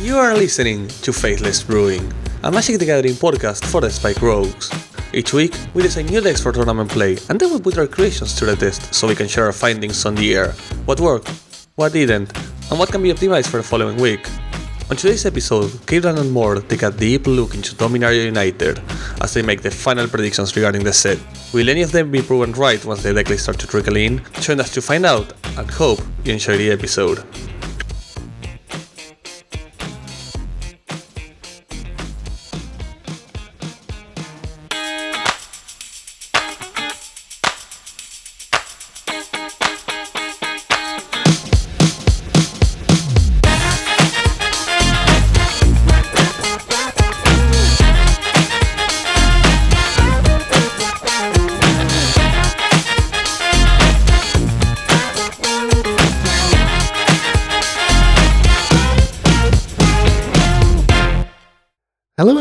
You are listening to Faithless Brewing, a Magic the Gathering podcast for the Spike Rogues. Each week, we design new decks for tournament play, and then we put our creations to the test so we can share our findings on the air. What worked, what didn't, and what can be optimized for the following week. On today's episode, Kevdan and Mord take a deep look into Dominaria United as they make the final predictions regarding the set. Will any of them be proven right once the decklists start to trickle in? Join us to find out, and hope you enjoy the episode.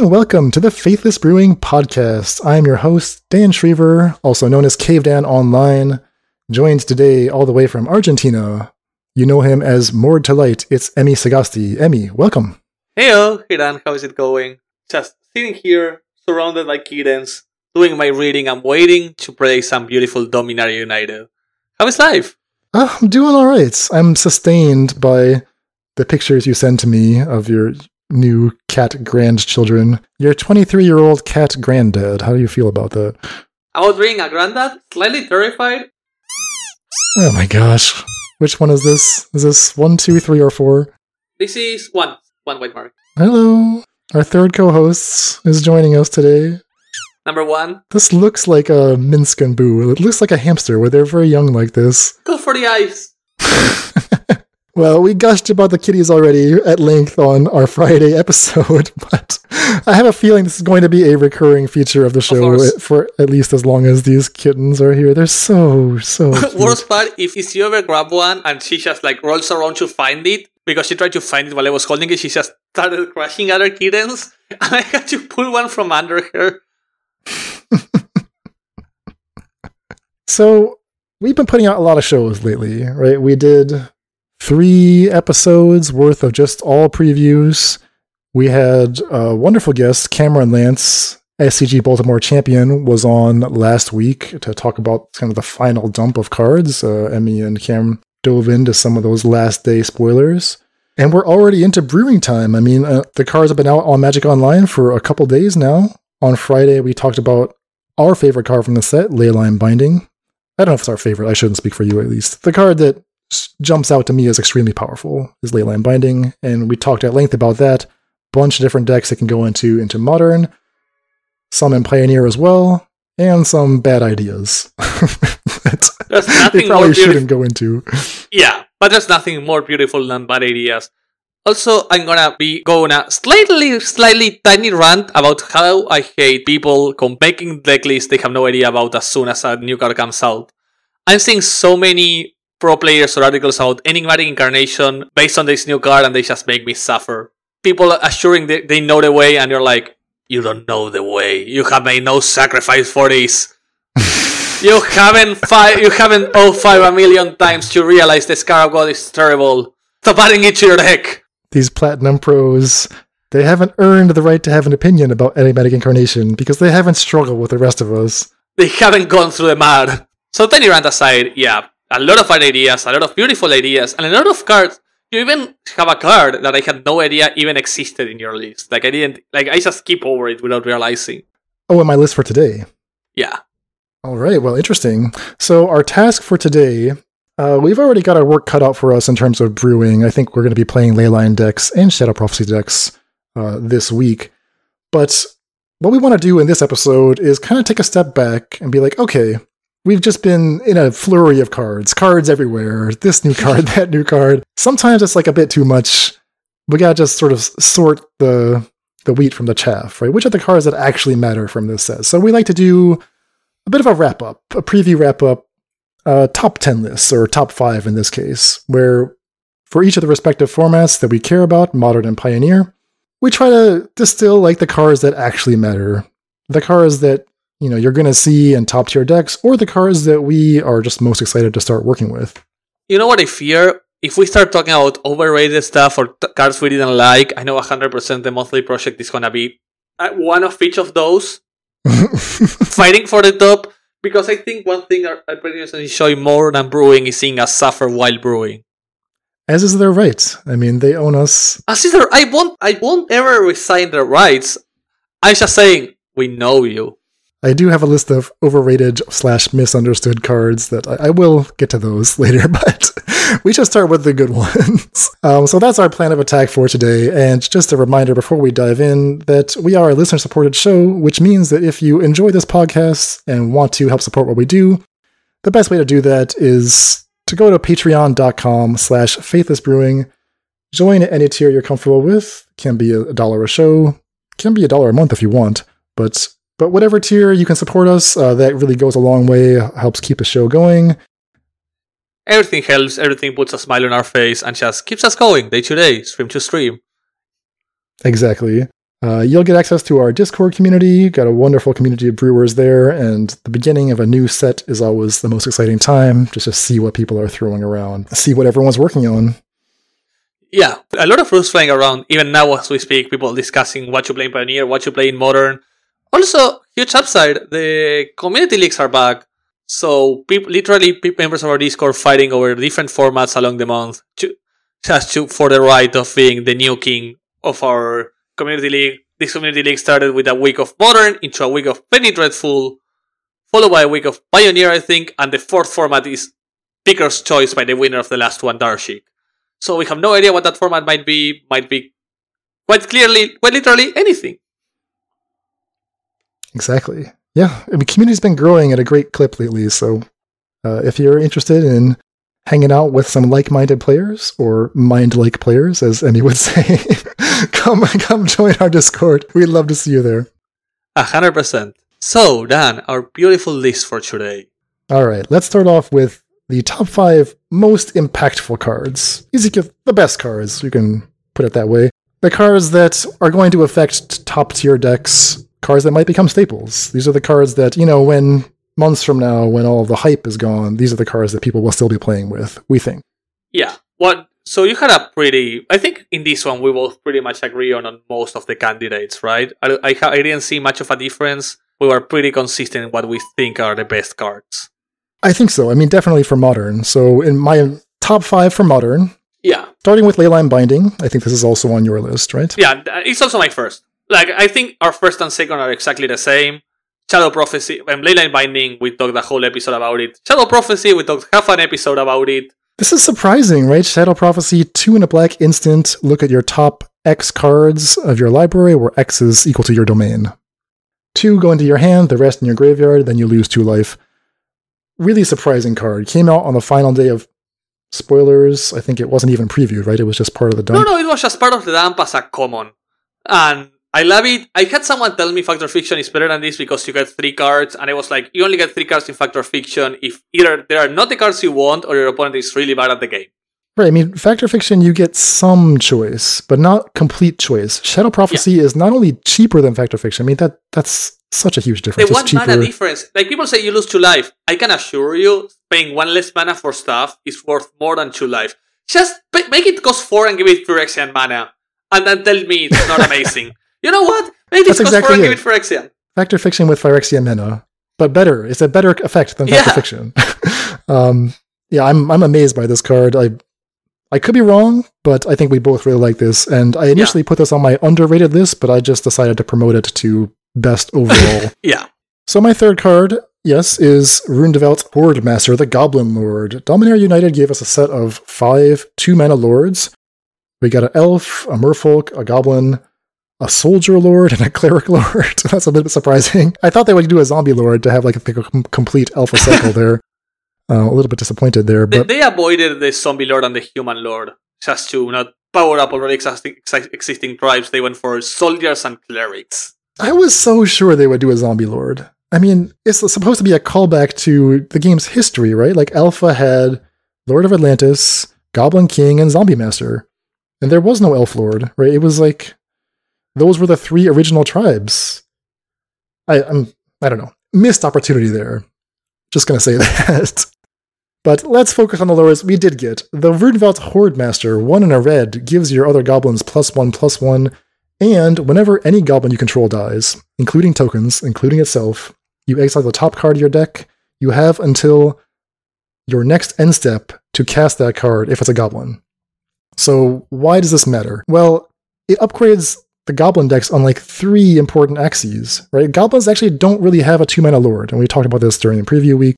And welcome to the Faithless Brewing Podcast. I am your host, Dan Schriever, also known as Cave Dan Online, joined today all the way from Argentina. You know him as Mord to Light. It's Emmy Sagasti. Emmy, welcome. Heyo, Hiran, how is it going? Just sitting here, surrounded by kittens, doing my reading I'm waiting to play some beautiful Dominaria United. How is life? Uh, I'm doing all right. I'm sustained by the pictures you send to me of your new cat grandchildren. Your 23 year old cat granddad. How do you feel about that? I About being a granddad, slightly terrified. Oh my gosh. Which one is this? Is this one, two, three, or four? This is one, one white mark. Hello. Our third co host is joining us today. Number one, This looks like a Minsc and Boo. It looks like a hamster where they're very young like this. go for the eyes. Well, we gushed about the kitties already at length on our Friday episode, but I have a feeling this is going to be a recurring feature of the show course. for at least as long as these kittens are here. They're so, so. Worst part, if, if you ever grab one and she just like rolls around to find it, because she tried to find it while I was holding it, she just started crashing other kittens, and I had to pull one from under her. So we've been putting out a lot of shows lately, right? We did three episodes worth of just all previews. We had a wonderful guest, Cameron Lance, SCG Baltimore champion, was on last week to talk about kind of the final dump of cards. Uh, Emmy and Cam dove into some of those last day spoilers. And we're already into brewing time. I mean, uh, the cards have been out on Magic Online for a couple days now. On Friday, we talked about our favorite card from the set, Leyline Binding. I don't know if it's our favorite. I shouldn't speak for you at least. The card that jumps out to me as extremely powerful is Leyline Binding, and we talked at length about that. Bunch of different decks that can go into into Modern, some in Pioneer as well, and some bad ideas that There's they nothing probably shouldn't go into. Yeah, but there's nothing more beautiful than bad ideas. Also, I'm gonna be going a slightly, slightly tiny rant about how I hate people making deck lists they have no idea about as soon as a new card comes out. I'm seeing so many pro players or articles about enigmatic incarnation based on this new card, and they just make me suffer. People assuring they, they know the way, and you're like, you don't know the way. You have made no sacrifice for this. You haven't five. You haven't oh five a million times to realize this the Scarab God is terrible. Stop adding it to your deck. These Platinum Pros, they haven't earned the right to have an opinion about Enigmatic Incarnation because they haven't struggled with the rest of us. They haven't gone through the mud. So tiny rant aside, yeah, a lot of ideas, a lot of beautiful ideas, and a lot of cards. You even have a card that I had no idea even existed in your list. Like I didn't. Like I just skip over it without realizing. Oh, and my list for today. Yeah. All right, well, interesting. So, our task for today, uh, we've already got our work cut out for us in terms of brewing. I think we're going to be playing Leyline decks and Shadow Prophecy decks uh, this week. But what we want to do in this episode is kind of take a step back and be like, okay, we've just been in a flurry of cards, cards everywhere, this new card, that new card. Sometimes it's like a bit too much. We got to just sort of sort the the wheat from the chaff, right? Which are the cards that actually matter from this set? So we like to do a bit of a wrap up, a preview wrap up, uh, top 10 lists, or top five in this case, where for each of the respective formats that we care about, Modern and Pioneer, we try to distill like the cards that actually matter, the cards that you know you're going to see in top tier decks, or the cards that we are just most excited to start working with. You know what I fear? if we start talking about overrated stuff or t- cards we didn't like, I know 100% the monthly project is gonna be uh, one of each of those fighting for the top. Because I think one thing our pretty much enjoy more than brewing is seeing us suffer while brewing. As is their right. I mean, they own us. As is their, I won't, I won't ever resign their rights. I'm just saying, we know you. I do have a list of overrated slash misunderstood cards that I, I will get to those later, but we should start with the good ones. Um, so that's our plan of attack for today. And just a reminder before we dive in that we are a listener supported show, which means that if you enjoy this podcast and want to help support what we do, the best way to do that is to go to patreon.com slash faithlessbrewing. Join any tier you're comfortable with. Can be a dollar a show, can be a dollar a month if you want, but but whatever tier you can support us, uh, that really goes a long way, helps keep the show going. Everything helps, everything puts a smile on our face and just keeps us going day to day, stream to stream. Exactly. Uh, you'll get access to our Discord community. Got a wonderful community of brewers there, and the beginning of a new set is always the most exciting time. Just to see what people are throwing around, see what everyone's working on. Yeah, a lot of rules flying around, even now as we speak, people discussing what you play in Pioneer, what you play in Modern. Also, huge upside, the community leagues are back. So, literally, members of our Discord fighting over different formats along the month, to, just to, for the right of being the new king of our community league. This community league started with a week of Modern into a week of Penny Dreadful, followed by a week of Pioneer, I think, and the fourth format is Picker's Choice by the winner of the last one, Darshik. So we have no idea what that format might be. Might be quite clearly, quite literally, anything. Exactly. Yeah, I mean, community's been growing at a great clip lately. So, uh, if you're interested in hanging out with some like-minded players or mind-like players, as Emmy would say, come come join our Discord. We'd love to see you there. A hundred percent. So, Dan, our beautiful list for today. All right, let's start off with the top five most impactful cards. Are the best cards, you can put it that way. The cards that are going to affect top tier decks, cards that might become staples. These are the cards that, you know, when months from now, when all the hype is gone, these are the cards that people will still be playing with, we think. Yeah. What so you had a pretty I think in this one we both pretty much agree on, on most of the candidates, right? I, I, I didn't see much of a difference. We were pretty consistent in what we think are the best cards. I think so. I mean, definitely for modern. So in my top five for modern, Yeah. starting with Leyline Binding, I think this is also on your list, right? Yeah, it's also my first. Like, I think our first and second are exactly the same. Shadow Prophecy, and Leyline Binding, we talked the whole episode about it. Shadow Prophecy, we talked half an episode about it. This is surprising, right? Shadow Prophecy, two in a black instant. Look at your top X cards of your library, where X is equal to your domain. Two go into your hand, the rest in your graveyard, then you lose two life. Really surprising card. Came out on the final day of spoilers. I think it wasn't even previewed, right? It was just part of the No, dump. no, it was just part of the dump as a common. And I love it. I had someone tell me Fact or Fiction is better than this because you get three cards, and I was like, you only get three cards in Fact or Fiction if either there are not the cards you want or your opponent is really bad at the game. Right. I mean, Fact or Fiction, you get some choice, but not complete choice. Shadow Prophecy is not only cheaper than Fact or Fiction. I mean, that that's such a huge difference. The one mana difference, like people say you lose two life. I can assure you, paying one less mana for stuff is worth more than two life. Just pa- make it cost four and give it Phyrexian mana, and then tell me it's not amazing. You know what? It That's cost exactly it. give it Phyrexian. Fact or Fiction with Phyrexia Mana, but better. It's a better effect than Fact or Yeah. Fiction. um, yeah, I'm I'm amazed by this card. I I could be wrong, but I think we both really like this. And I initially put this on my underrated list, but I just decided to promote it to best overall. Yeah. so my third card, yes, is Rundvelt Horde Master, the Goblin Lord. Dominaria United gave us a set of five two mana lords. We got an elf, a merfolk, a goblin, a soldier lord, and a cleric lord. That's a little bit surprising. I thought they would do a zombie lord to have like a com- complete alpha cycle there. Uh, a little bit disappointed there, but they avoided the zombie lord and the human lord just to not power up already existing, existing tribes. They went for soldiers and clerics. I was so sure they would do a zombie lord. I mean, it's supposed to be a callback to the game's history, right? Like Alpha had Lord of Atlantis, Goblin King, and Zombie Master. And there was no Elf Lord, right? It was like those were the three original tribes. I I'm I don't know. Missed opportunity there. Just gonna say that. But let's focus on the lures we did get. The Rundvelt Horde Master, one in a red, gives your other goblins plus one plus one, and whenever any goblin you control dies, including tokens, including itself, you exile the top card of your deck. You have until your next end step to cast that card if it's a goblin. So why does this matter? Well, it upgrades the goblin decks on like three important axes, right? Goblins actually don't really have a two mana lord, and we talked about this during the preview week.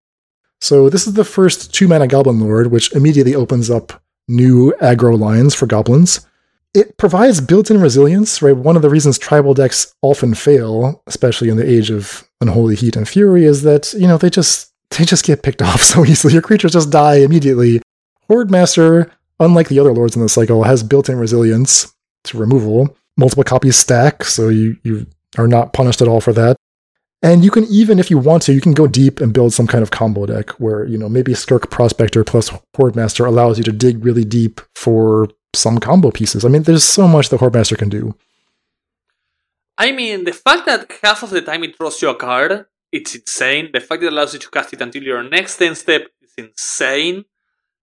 So this is the first two mana goblin lord, which immediately opens up new aggro lines for goblins. It provides built-in resilience, right? One of the reasons tribal decks often fail, especially in the age of unholy heat and fury, is that you know they just they just get picked off so easily. Your creatures just die immediately. Horde Master, unlike the other lords in the cycle, has built-in resilience to removal. Multiple copies stack, so you you are not punished at all for that. And you can even, if you want to, you can go deep and build some kind of combo deck where, you know, maybe Skirk Prospector plus Horde Master allows you to dig really deep for some combo pieces. I mean, there's so much the Horde Master can do. I mean, the fact that half of the time it draws you a card, it's insane. The fact that it allows you to cast it until your next end step is insane.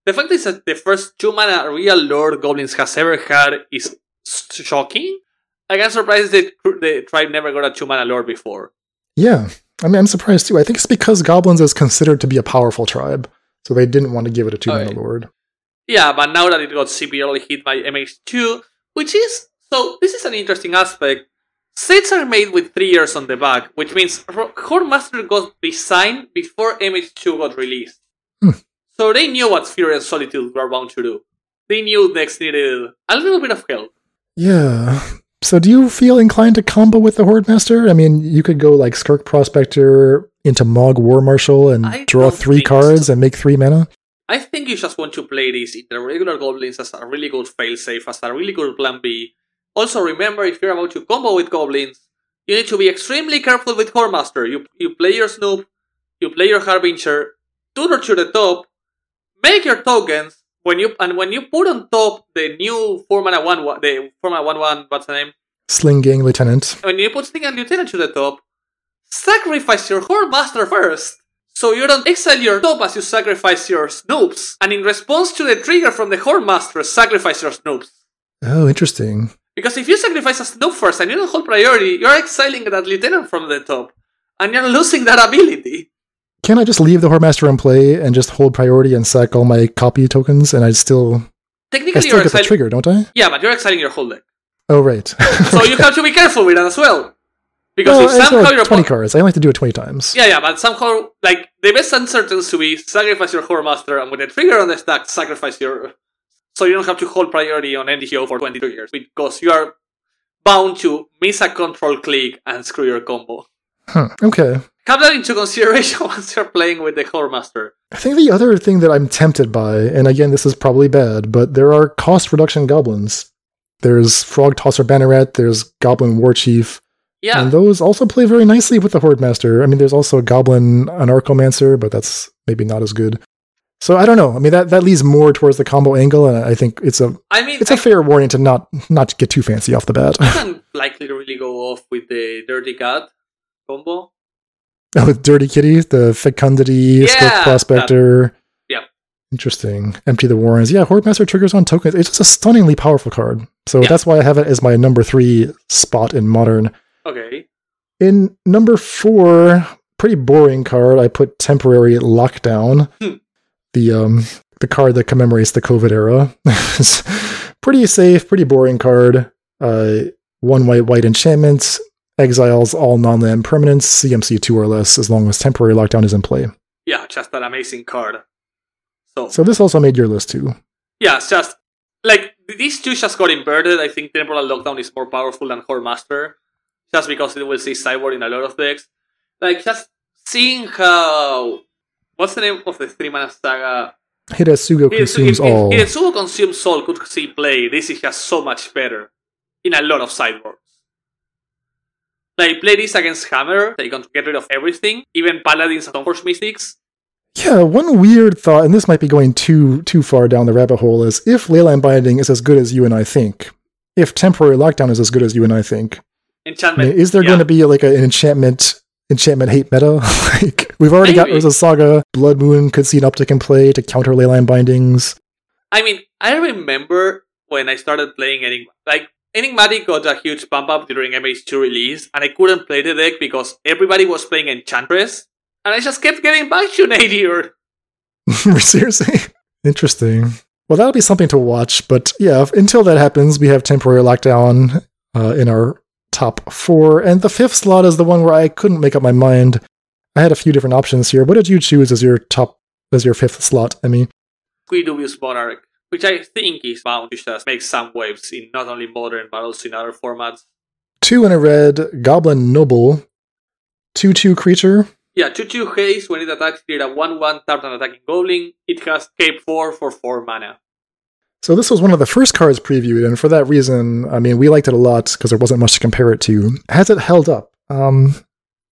The fact is that the first two mana real Lord Goblins has ever had is shocking. Like, I'm surprised that the tribe never got a two mana Lord before. Yeah. I mean, I'm surprised too. I think it's because Goblins is considered to be a powerful tribe, so they didn't want to give it a two mana Okay. Lord. Yeah, but now that it got severely hit by MH2, which is so this is an interesting aspect. Sets are made with three years on the back, which means Horde Master got designed before MH2 got released. Hmm. So they knew what Fury and Solitude were bound to do. They knew decks needed a little bit of help. Yeah. So do you feel inclined to combo with the Horde Master? I mean, you could go like Skirk Prospector into Mogg War Marshal and I draw three cards so. and make three mana. I think you just want to play this in the regular goblins as a really good failsafe, as a really good plan B. Also, remember if you're about to combo with goblins, you need to be extremely careful with Hordemaster. You you play your Snoop, you play your Harbinger, tutor to the top, make your tokens. When you and when you put on top the new four mana one the four mana one one what's the name? Sling-Gang Lieutenant. When you put Sling-Gang Lieutenant to the top, sacrifice your Hordemaster first. So you don't exile your top as you sacrifice your Snoops. And in response to the trigger from the Hordemaster, sacrifice your Snoops. Oh, interesting. Because if you sacrifice a Snoop first and you don't hold priority, you're exiling that Lieutenant from the top. And you're losing that ability. Can I just leave the Horde Master in play and just hold priority and sack all my copy tokens and I still I Technically, still you're get the trigger, don't I? Yeah, but you're exciting your whole deck. Oh right. So you have to be careful with that as well. Because well, if somehow like your twenty oppo- cards. I only have to do it twenty times. Yeah, yeah, but somehow, like, the best answer tends to be sacrifice your Horrormaster, and with the trigger on the stack, sacrifice your. So you don't have to hold priority on NDO for 22 years, because you are bound to miss a control click and screw your combo. Huh. Okay. Have that into consideration once you're playing with the Horrormaster. I think the other thing that I'm tempted by, and again, this is probably bad, but there are cost reduction goblins. There's Frog Tosser Banneret, there's Goblin War Chief, Yeah, and those also play very nicely with the Horde Master. I mean, there's also a Goblin Anarchomancer, but that's maybe not as good. So I don't know. I mean, that, that leads more towards the combo angle, and I think it's a I mean, it's I a fair warning to not not get too fancy off the bat. can likely to really go off with the Dirty Cat combo. With Dirty Kitty, the Fecundity, Yeah, Skirk Prospector. yeah. Interesting. Empty the Warrens. Yeah, Horde Master triggers on tokens. It's just a stunningly powerful card. So Yeah. that's why I have it as my number three spot in Modern. Okay. In number four, pretty boring card, I put Temporary Lockdown. Hmm. The um the card that commemorates the COVID era. Pretty safe, pretty boring card. Uh one white white enchantment, exiles all non-land permanents, CMC two or less, as long as temporary lockdown is in play. Yeah, just an amazing card. So, So this also made your list too. yeah, it's just like these two just got inverted. I think Temporal Lockdown is more powerful than Horrormaster, just because it will see sideboard in a lot of decks. Like just seeing how what's the name of the three mana saga? Hidetsugu consumes if, all. If Hidetsugu consumes all could see play, this is just so much better in a lot of sideboards. Like play this against Hammer, they can get rid of everything, even Paladins and Stoneforge Mystics. Yeah, one weird thought, and this might be going too too far down the rabbit hole, is if Leyline Binding is as good as you and I think, if temporary lockdown is as good as you and I think, I Enchantment. mean, is there yeah. going to be like a- an enchantment enchantment hate meta. like we've already got Maybe. Urza Saga, Blood Moon could see an uptick in play to counter leyline bindings. I mean, I remember when I started playing Enigma, like Enigmatic got a huge bump up during MH2 release, and I couldn't play the deck because everybody was playing Enchantress, and I just kept getting back to Nadir. Seriously? Interesting. Well, that'll be something to watch, but yeah, until that happens, we have temporary lockdown uh, in our top four, and the fifth slot is the one where I couldn't make up my mind. I had a few different options here. What did you choose as your top, as your fifth slot, Emmy? Squee Dubious Monarch, which I think is bound to just make some waves in not only modern but also in other formats. Two in a red, Goblin Noble, 2 2 creature. Yeah, 2 2 haste when it attacks, create a 1 1 tap an attacking goblin. It has Cape 4 for 4 mana. So this was one of the first cards previewed, and for that reason, I mean, we liked it a lot because there wasn't much to compare it to. Has it held up? Um,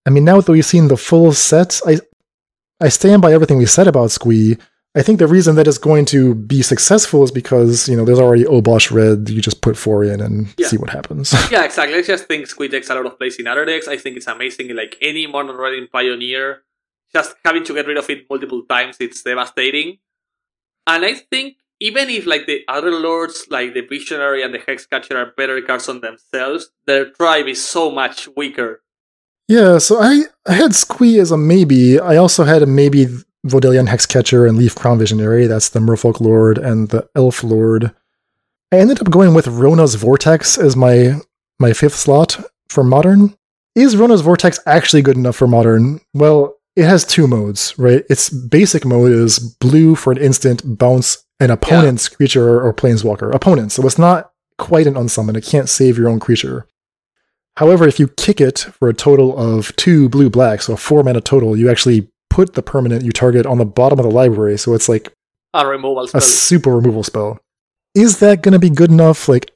I mean, now that we've seen the full set, I I stand by everything we said about Squee. I think the reason that it's going to be successful is because you know there's already Obosh Red. You just put four in and Yeah. see what happens. yeah, exactly. I just think Squid takes a lot of place in other decks. I think it's amazing. Like any modern red in Pioneer, just having to get rid of it multiple times, it's devastating. And I think even if like the other lords, like the Visionary and the Hexcatcher, are better cards on themselves, their tribe is so much weaker. yeah, so I I had Squee as a maybe. I also had a maybe Vodalian Hexcatcher and Leaf Crown Visionary. That's the Merfolk Lord and the Elf Lord. I ended up going with Rona's Vortex as my my fifth slot for modern. Is Rona's Vortex actually good enough for modern? Well, it has two modes, right? Its basic mode is blue for an instant, bounce an opponent's creature or planeswalker. Opponent, so it's not quite an unsummon. It can't save your own creature. However, if you kick it for a total of two blue black, so four mana total, you actually put the permanent you target on the bottom of the library. So it's like A removal spell. a super removal spell. Is that going to be good enough? Like,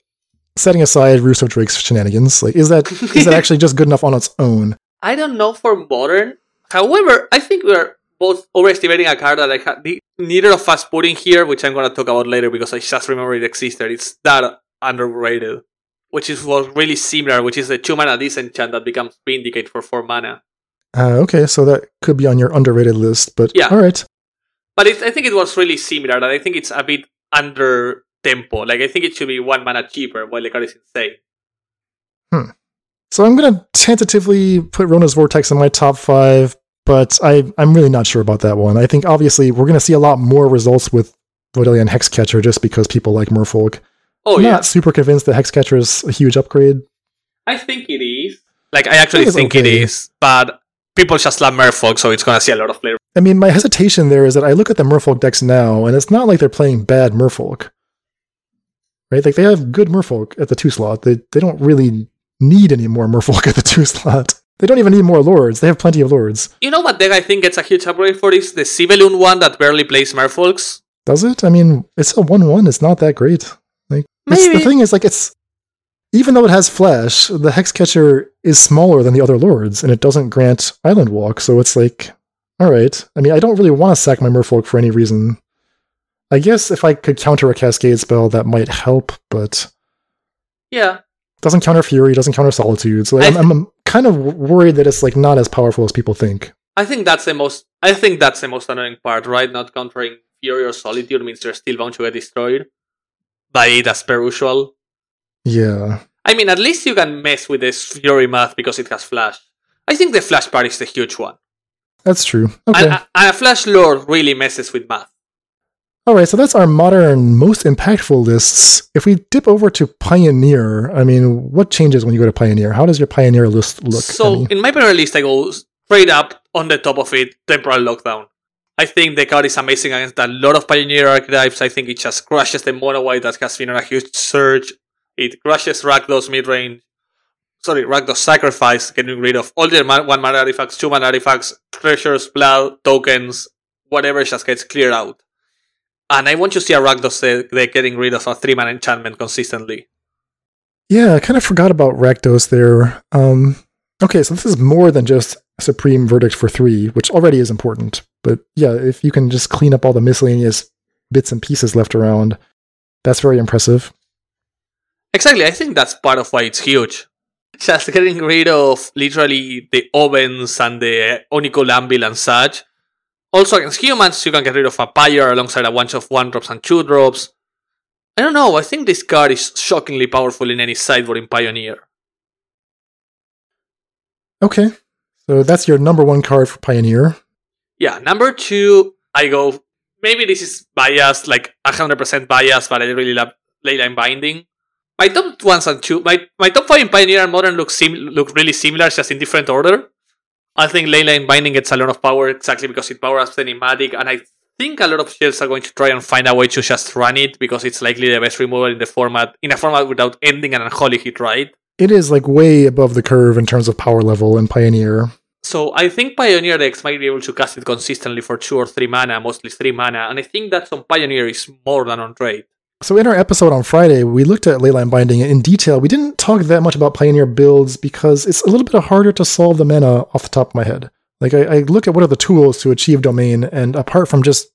setting aside of Drake's shenanigans, like, is that is that actually just good enough on its own? I don't know for modern. However, I think we're both overestimating a card that I had the, neither of us put in here, which I'm gonna talk about later because I just remember it existed. It's that underrated, which is was really similar, which is the two mana disenchant that becomes Vindicate for four mana. Uh, okay, so that could be on your underrated list, but Yeah. all right. But it, I think it was really similar, and I think it's a bit under tempo. Like I think it should be one mana cheaper, while the card is insane. Hmm. So I'm going to tentatively put Rona's Vortex in my top five, but I, I'm really not sure about that one. I think obviously we're going to see a lot more results with Vodalian Hexcatcher just because people like Merfolk. Oh I'm yeah, not super convinced that Hexcatcher is a huge upgrade. I think it is. Like I actually it's think it okay. is, but people just love Merfolk, so it's gonna see a lot of play I mean, my hesitation there is that I look at the Merfolk decks now, and it's not like they're playing bad Merfolk. Right? Like they have good Merfolk at the two slot. They they don't really need any more Merfolk at the two slot. They don't even need more lords. They have plenty of lords. You know what deck I think gets a huge upgrade for is the Sibelun one that barely plays Merfolks. Does it? I mean, it's a one-one. It's not that great. Like it's, the thing is, like it's even though it has flash, the Hexcatcher is smaller than the other lords, and it doesn't grant Island Walk. So it's like, all right. I mean, I don't really want to sack my Merfolk for any reason. I guess if I could counter a Cascade spell, that might help, but Yeah, doesn't counter Fury, doesn't counter Solitude. So I I'm, I'm kind of worried that it's like not as powerful as people think. I think that's the most. I think that's the most annoying part, right? Not countering Fury or Solitude means they're still bound to get destroyed by it as per usual. Yeah. I mean, at least you can mess with this Fury math because it has Flash. I think the Flash part is the huge one, That's true. Okay. and, uh, and a Flash Lord really messes with math. All right, so that's our modern most impactful lists. If we dip over to Pioneer, I mean, what changes when you go to Pioneer? How does your Pioneer list look? So Emmy? in my Pioneer list, I go straight up on the top of it, Temporal Lockdown. I think the card is amazing against a lot of Pioneer archetypes. I think it just crushes the mono white that has been on a huge surge. It crushes Rakdos midrange. Sorry, Rakdos sacrifice, getting rid of all the one mana artifacts, two mana artifacts, treasures, blood, tokens, whatever just gets cleared out. And I want to see a Rakdos deck getting rid of a three mana enchantment consistently. yeah, I kind of forgot about Rakdos there. Um, okay, so this is more than just Supreme Verdict for three, which already is important. But yeah, if you can just clean up all the miscellaneous bits and pieces left around, that's very impressive. Exactly, I think that's part of why it's huge. just getting rid of literally the ovens and the Oni-Cult Anvil and such. Also against humans, you can get rid of a pyre alongside a bunch of one drops and two drops. I don't know, I think this card is shockingly powerful in any sideboard in Pioneer. Okay. So that's your number one card for Pioneer. Yeah, number two, I go. Maybe this is biased, like 100% biased, but I really love Leyline Binding. My top ones and two, my, my top five in Pioneer and Modern look sim- look really similar, just in different order. I think Leyline Binding gets a lot of power exactly because it powers the Enigmatic, and I think a lot of shells are going to try and find a way to just run it because it's likely the best removal in the format, in a format without ending an unholy hit, right? It is like way above the curve in terms of power level in Pioneer. So I think Pioneer decks might be able to cast it consistently for two or three mana, mostly three mana, and I think that's on Pioneer is more than on Raid. So in our episode on Friday, we looked at Leyline Binding in detail. We didn't talk that much about Pioneer builds because it's a little bit harder to solve the mana off the top of my head. Like I, I look at what are the tools to achieve domain, and apart from just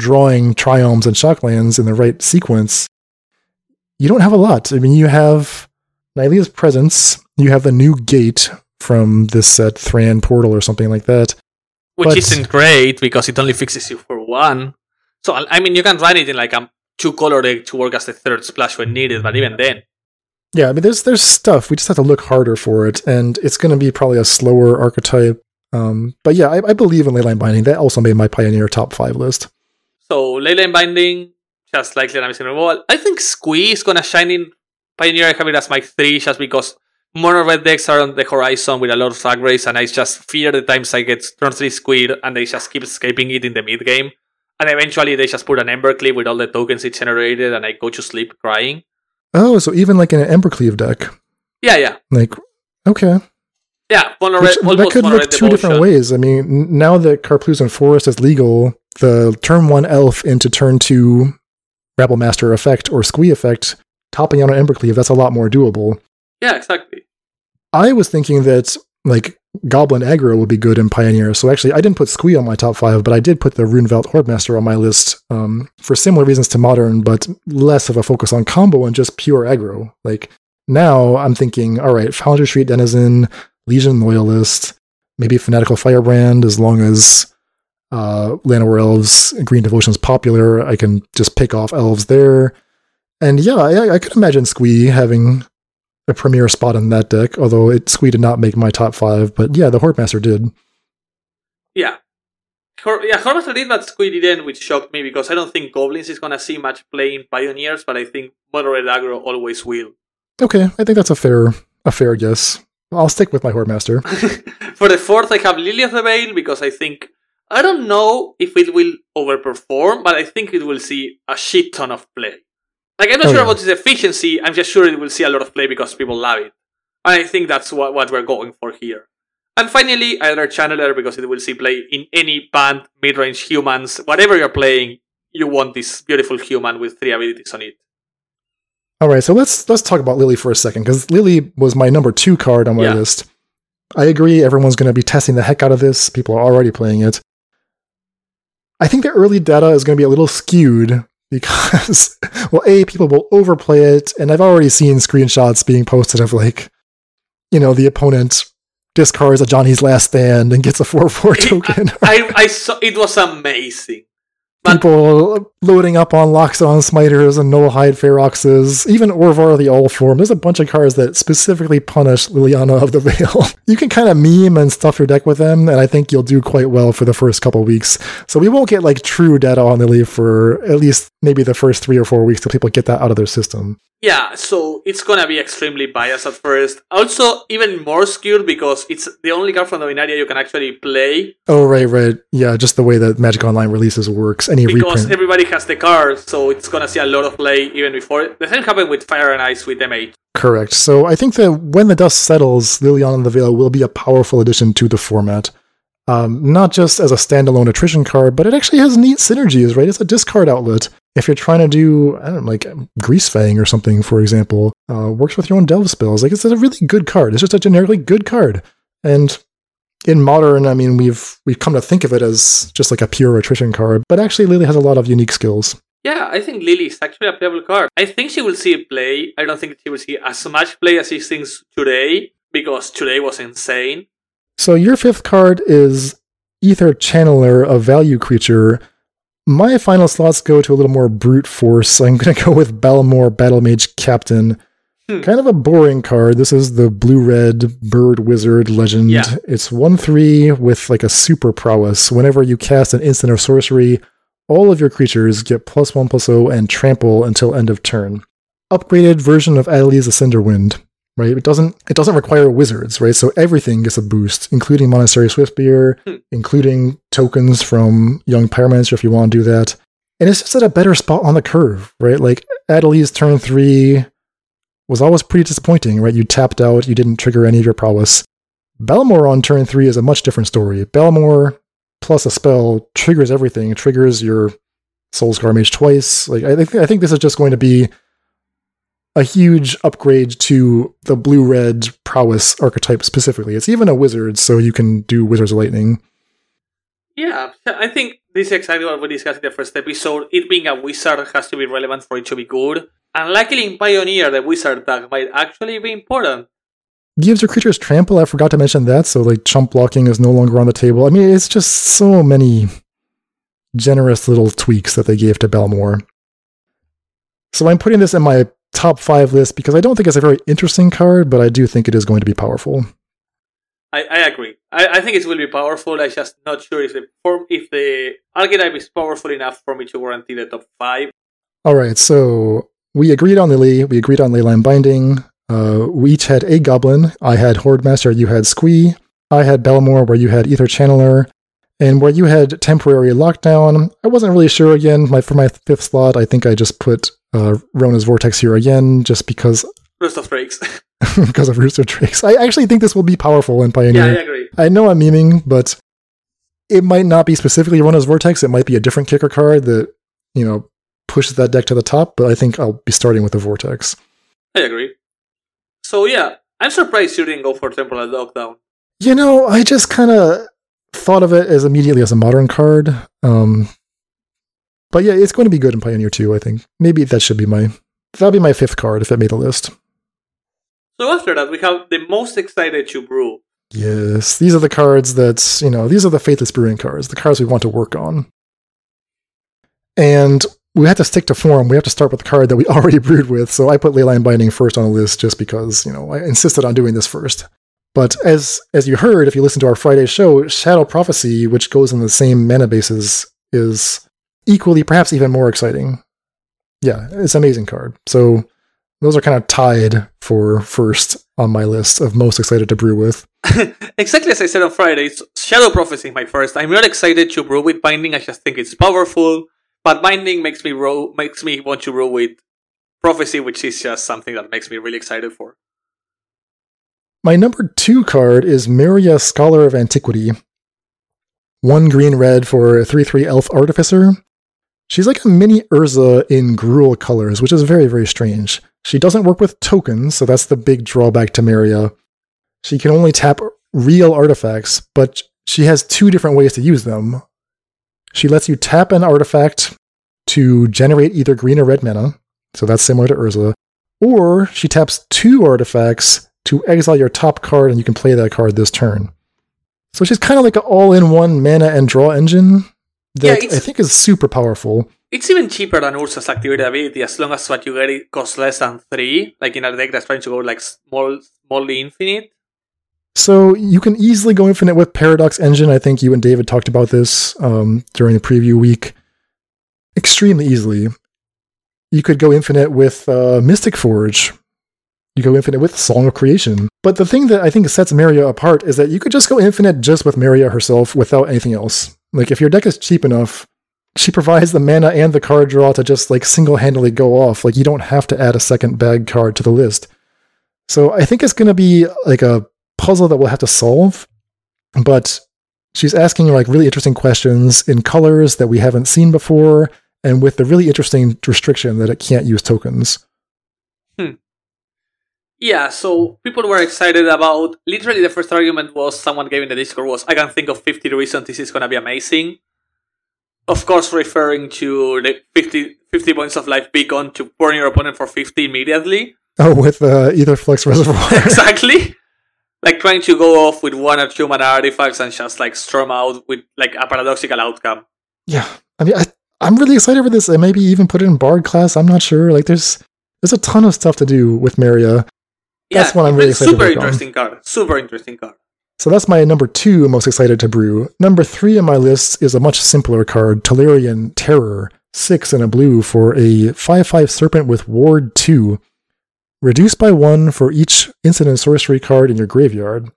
drawing triomes and shocklands in the right sequence, you don't have a lot. I mean, you have Nylea's presence, you have the new gate from this set, Thran Portal or something like that. Which But- isn't great because it only fixes you for one. So I I mean, you can run it in like a two-color deck to work as the third splash when needed, but even then, Yeah, I mean, there's there's stuff. We just have to look harder for it, and it's going to be probably a slower archetype. Um, but yeah, I, I believe in Leyline Binding. That also made my Pioneer top five list. So Leyline Binding, just like Dynamics Removal. I think Squee is gonna shine in Pioneer. I have it as my three just because mono red decks are on the horizon with a lot of drag race, and I just fear the times I get turn three Squid and they just keep escaping it in the mid game. And eventually they just put an Embercleave with all the tokens it generated, and I go to sleep crying. Oh, so even like in an Embercleave deck, Yeah, yeah. like okay, Yeah, mono Which, that could look two different ways. I mean, now that Karplusan Forest is legal, the turn one elf into turn two Rabble Master effect or Squee effect, topping out on Embercleave, that's a lot more doable. Yeah, exactly. I was thinking that like Goblin aggro would be good in Pioneer. So actually, I didn't put Squee on my top five, but I did put the Rundvelt Hordemaster on my list um, for similar reasons to Modern, but less of a focus on combo and just pure aggro. Like now, I'm thinking, all right, Foundry Street Denizen, Legion Loyalist, maybe Fanatical Firebrand, as long as uh, Llanowar Elves Green Devotion is popular, I can just pick off elves there. And yeah, I, I could imagine Squee having a premier spot in that deck, although it Squee did not make my top five, but yeah, the Hordemaster did. Yeah. Hor- yeah, Hordemaster did, but Squid didn't, which shocked me because I don't think Goblins is gonna see much play in Pioneers, but I think Moderate Aggro always will. Okay, I think that's a fair a fair guess. I'll stick with my Hordemaster. For the fourth, I have Lily of the Veil because I think I don't know if it will overperform, but I think it will see a shit ton of play. Like I'm not Oh, sure yeah. about its efficiency. I'm just sure it will see a lot of play because people love it, and I think that's what what we're going for here. And finally, Aether Channeler because it will see play in any band, mid-range humans, whatever you're playing. You want this beautiful human with three abilities on it. All right, so let's let's talk about Lily for a second because Lily was my number two card on my Yeah. list. I agree, everyone's going to be testing the heck out of this. People are already playing it. I think the early data is going to be a little skewed because, well, a people will overplay it, and I've already seen screenshots being posted of like, you know, the opponent discards a Johnny's Last Stand and gets a four four token. I, I saw it was amazing. But- people loading up on Loxodon Smiters and Null Hide Feroxes, even Orvar the All Form. There's a bunch of cards that specifically punish Liliana of the Veil. you can kind of meme and stuff your deck with them, and I think you'll do quite well for the first couple weeks. So we won't get like true data on Lily for at least maybe the first three or four weeks till people get that out of their system. Yeah, so it's gonna be extremely biased at first. Also, even more skewed because it's the only card from the Dominaria you can actually play Oh, right, right. Yeah, just the way that Magic Online releases works. Any because reprint. everybody has the card, so it's gonna see a lot of play even before. It. The same happened with Fire and Ice with M8. Correct. So I think that when the dust settles, Liliana and the Veil will be a powerful addition to the format. Um, not just as a standalone attrition card, but it actually has neat synergies, right? It's a discard outlet. If you're trying to do, I don't know, like Grease Fang or something, for example, uh, works with your own delve spells. Like it's a really good card. It's just a generically good card. And in modern, I mean, we've we've come to think of it as just like a pure attrition card, but actually Lily has a lot of unique skills. Yeah, I think Lily is actually a playable card. I think she will see play. I don't think she will see as much play as she thinks today. because today was insane. So your fifth card is Aether Channeler, a value creature. My final slots go to a little more brute force. I'm going to go with Balmor Battle Mage Captain. Hmm. Kind of a boring card. This is the blue red bird wizard legend. Yeah. It's 1 3 with like a super prowess. Whenever you cast an instant or sorcery, all of your creatures get plus 1 plus 0 and trample until end of turn. Upgraded version of Adeliz the Cinderwind right? It doesn't it doesn't require wizards, right? So everything gets a boost, including Monastery Swiftspear, Hmm. including tokens from Young Pyromancer if you want to do that. And it's just at a better spot on the curve, right? Like Adeliz turn three was always pretty disappointing, right? You tapped out, you didn't trigger any of your prowess. Balmor on turn three is a much different story. Balmor plus a spell triggers everything, triggers your Soul-Scar Mage twice. Like I think I think this is just going to be a huge upgrade to the blue red prowess archetype specifically. It's even a wizard, so you can do Wizard's Lightning. Yeah, I think this is exactly what we discussed in the first episode. It being a wizard has to be relevant for it to be good. And luckily in Pioneer, the wizard tag might actually be important. Gives your creatures trample. I forgot to mention that. So like chump blocking is no longer on the table. I mean, it's just so many generous little tweaks that they gave to Balmor. So I'm putting this in my top five list because I don't think it's a very interesting card, but I do think it is going to be powerful. I, I agree. I, I think it will be powerful. I'm just not sure if the form if the archetype is powerful enough for me to guarantee the top five. All right, so we agreed on Lily. We agreed on Leyline Binding. Uh, we each had a goblin. I had Horde Master. You had Squee. I had Balmor, where you had Aether Channeler, and where you had Temporary Lockdown. I wasn't really sure again. My for my fifth slot, I think I just put uh, Rona's Vortex here again, just because of Drakes. because of Rooster Tricks. I actually think this will be powerful in yeah, I agree. I know I'm memeing, but it might not be specifically Rona's Vortex. It might be a different kicker card that you know pushes that deck to the top. But I think I'll be starting with the Vortex. I agree. So yeah, I'm surprised you didn't go for Temporal Lockdown. You know, I just kind of thought of it as immediately as a modern card. Um, but yeah, it's going to be good in Pioneer 2, I think. Maybe that should be my that'll be my fifth card if it made the list. So after that, we have the most excited to brew. Yes, these are the cards that, you know, these are the Faithless Brewing cards, the cards we want to work on. And we have to stick to form. We have to start with the card that we already brewed with. So I put Leyline Binding first on the list just because, you know, I insisted on doing this first. But as as you heard, if you listen to our Friday show, Shadow Prophecy, which goes in the same mana bases, is equally, perhaps even more exciting. Yeah, it's an amazing card. So those are kind of tied for first on my list of most excited to brew with. exactly as I said on Friday, Shadow Prophecy is my first. I'm not excited to brew with Binding. I just think it's powerful. But Binding makes me roll, makes me want to brew with Prophecy, which is just something that makes me really excited for. My number two card is Meria, Scholar of Antiquity. One green red for a 3 3 elf artificer. She's like a mini Urza in Gruul colors, which is very, very strange. She doesn't work with tokens, so that's the big drawback to Meria. She can only tap real artifacts, but she has two different ways to use them. She lets you tap an artifact to generate either green or red mana, so that's similar to Urza, or she taps two artifacts to exile your top card and you can play that card this turn. So she's kind of like an all in one mana and draw engine that it's- I think is super powerful. It's even cheaper than Urza's activated ability as long as what you get it costs less than three, like in a deck that's trying to go like small, smallly infinite. So you can easily go infinite with Paradox Engine. I think you and David talked about this um, during the preview week. Extremely easily. You could go infinite with uh, Mystic Forge. You go infinite with Song of Creation. But the thing that I think sets Meria apart is that you could just go infinite just with Meria herself without anything else. Like if your deck is cheap enough, she provides the mana and the card draw to just like single handedly go off. Like you don't have to add a second bag card to the list. So I think it's going to be like a puzzle that we'll have to solve. But she's asking like really interesting questions in colors that we haven't seen before, and with the really interesting restriction that it can't use tokens. Hmm. Yeah, so people were excited about. Literally, the first argument was someone gave in the Discord was, "I can think of 50 reasons this is gonna be amazing." Of course, referring to the 50, 50 points of life beacon to burn your opponent for 50 immediately. Oh, with uh, Aetherflux Reservoir. exactly. Like trying to go off with one or two mana artifacts and just like storm out with like a paradoxical outcome. Yeah, I mean, I, I'm really excited for this. And maybe even put it in Bard class. I'm not sure. Like, there's there's a ton of stuff to do with Meria. That's yeah, what I'm really excited super work on. interesting card. Super interesting card. So that's my number two most excited to brew. Number three on my list is a much simpler card, Tolarian Terror, six and a blue for a 5 5 serpent with ward 2. Reduced by one for each incident sorcery card in your graveyard.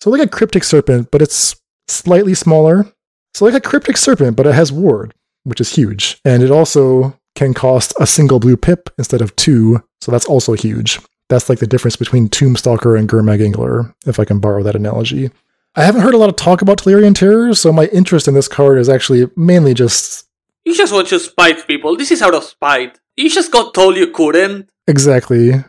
So like a cryptic serpent, but it's slightly smaller. So like a cryptic serpent, but it has ward, which is huge. And it also can cost a single blue pip instead of two, so that's also huge. That's like the difference between Tombstalker and Gurmag Angler, if I can borrow that analogy. I haven't heard a lot of talk about Tolarian Terror, so my interest in this card is actually mainly just You just want to spite people. This is out of spite. You just got told you couldn't. exactly.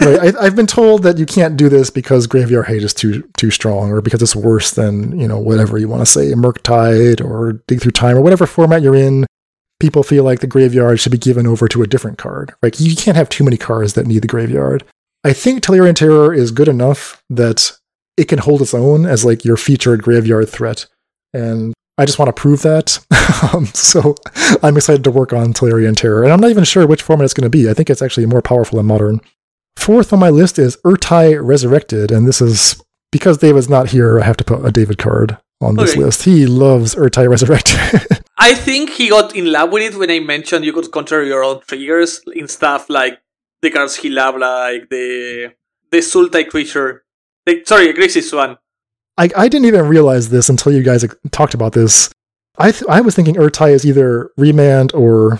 Right, I, I've been told that you can't do this because Graveyard Hate is too too strong, or because it's worse than you know whatever you want to say, Murktide or Dig Through Time or whatever format you're in. People feel like the graveyard should be given over to a different card. Like you can't have too many cards that need the graveyard. I think Tolarian Terror is good enough that it can hold its own as like your featured graveyard threat, and I just want to prove that. um, so I'm excited to work on Tolarian Terror, and I'm not even sure which format it's going to be. I think it's actually more powerful in Modern. Fourth on my list is Ertai Resurrected, and this is because David's not here. I have to put a David card on this Okay. list. He loves Ertai Resurrected. I think he got in love with it when I mentioned you could control your own triggers in stuff like the cards he loved, like the the Sultai creature. The, sorry, Grixis one. I, I didn't even realize this until you guys talked about this. I th- I was thinking Ertai is either remand or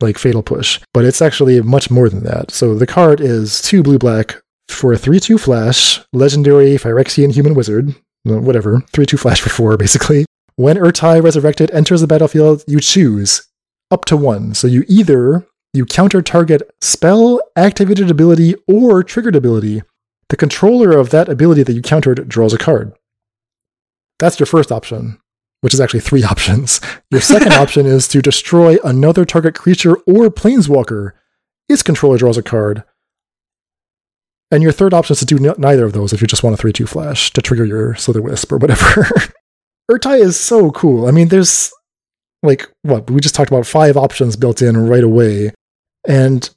like fatal push, but it's actually much more than that. So the card is two blue black for a three two flash, legendary Phyrexian human wizard, uh, whatever three two flash for four basically. When Ertai resurrected enters the battlefield, you choose up to one. So you either you counter target spell, activated ability, or triggered ability. The controller of that ability that you countered draws a card. That's your first option, which is actually three options. Your second option is to destroy another target creature or planeswalker. Its controller draws a card. And your third option is to do n- neither of those if you just want a 3 2 flash to trigger your Slitherwisp or whatever. Ertai is so cool. I mean, there's like, what? We just talked about five options built in right away. And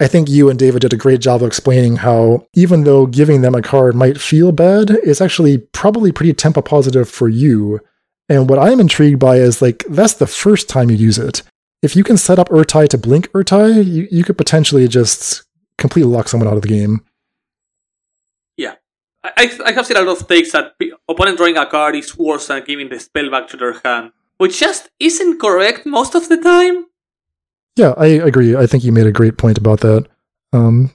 I think you and David did a great job of explaining how, even though giving them a card might feel bad, it's actually probably pretty tempo positive for you. And what I'm intrigued by is like, that's the first time you use it. If you can set up Ertai to blink Ertai, you, you could potentially just completely lock someone out of the game. Yeah. I I have seen a lot of takes that opponent drawing a card is worse than giving the spell back to their hand, which just isn't correct most of the time. Yeah, I agree. I think you made a great point about that. Um,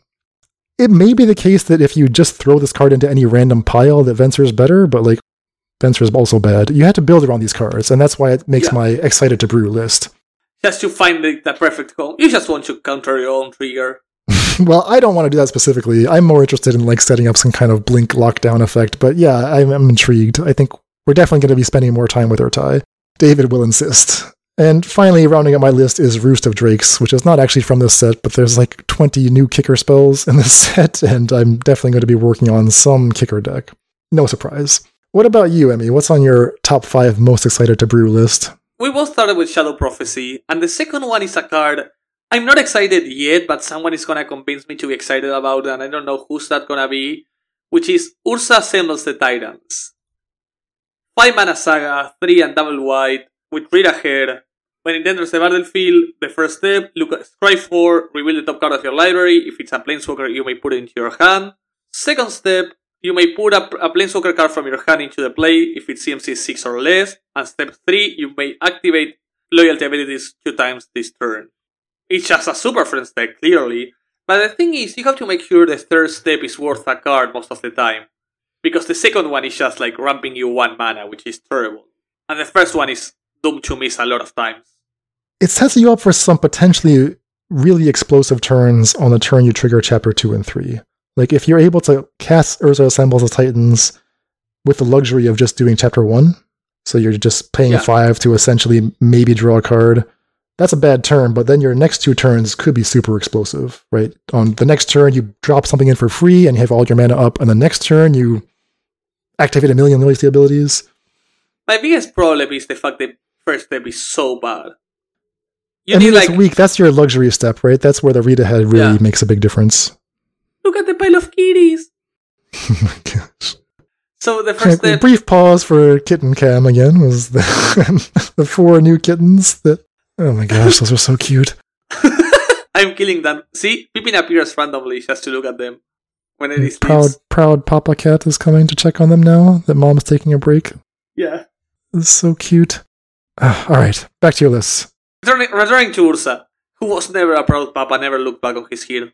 it may be the case that if you just throw this card into any random pile, that Venser is better, but like Venser is also bad. You had to build around these cards, and that's why it makes Yeah. my excited to brew list. Just to find the, the perfect home, you just want to counter your own trigger. well, I don't want to do that specifically. I'm more interested in like setting up some kind of blink lockdown effect. But yeah, I'm, I'm intrigued. I think we're definitely going to be spending more time with Ertai. David will insist. And finally, rounding up my list is Roost of Drakes, which is not actually from this set, but there's like 20 new kicker spells in this set, and I'm definitely going to be working on some kicker deck. No surprise. What about you, Emmy? What's on your top five most excited to brew list? We both started with Shadow Prophecy, and the second one is a card I'm not excited yet, but someone is gonna convince me to be excited about, and I don't know who's that gonna be, which is Urza Assembles the Titans. 5 mana saga, 3 and double white, with read ahead. When it enters the battlefield, the first step, look at scry 4, reveal the top card of your library. If it's a planeswalker, you may put it into your hand. Second step, you may put a, a planeswalker card from your hand into the play if it's CMC 6 or less. And step 3, you may activate loyalty abilities two times this turn. It's just a super friends deck, clearly. But the thing is, you have to make sure the third step is worth a card most of the time. Because the second one is just like ramping you one mana, which is terrible. And the first one is doomed to miss a lot of times. It sets you up for some potentially really explosive turns on the turn you trigger chapter 2 and 3. Like if you're able to cast Urza Assembles the Titans with the luxury of just doing chapter 1, so you're just paying Yeah. 5 to essentially maybe draw a card. That's a bad turn, but then your next two turns could be super explosive, right? On the next turn, you drop something in for free and you have all your mana up, and the next turn, you activate a million loyalty abilities. My biggest problem is the fact that first step is so bad. You I need mean, like it's weak. That's your luxury step, right? That's where the read ahead really Yeah. makes a big difference. Look at the pile of kitties. oh my gosh. So the first brief pause for kitten cam again was the, the four new kittens that. Oh my gosh, those are so cute. I'm killing them. See, Pippin appears randomly just to look at them when it is Proud, leaves. proud Papa Cat is coming to check on them now that mom's taking a break. Yeah. It's so cute. Ah, all right, back to your list. Returning, returning to Urza, who was never a proud papa, never looked back on his heel.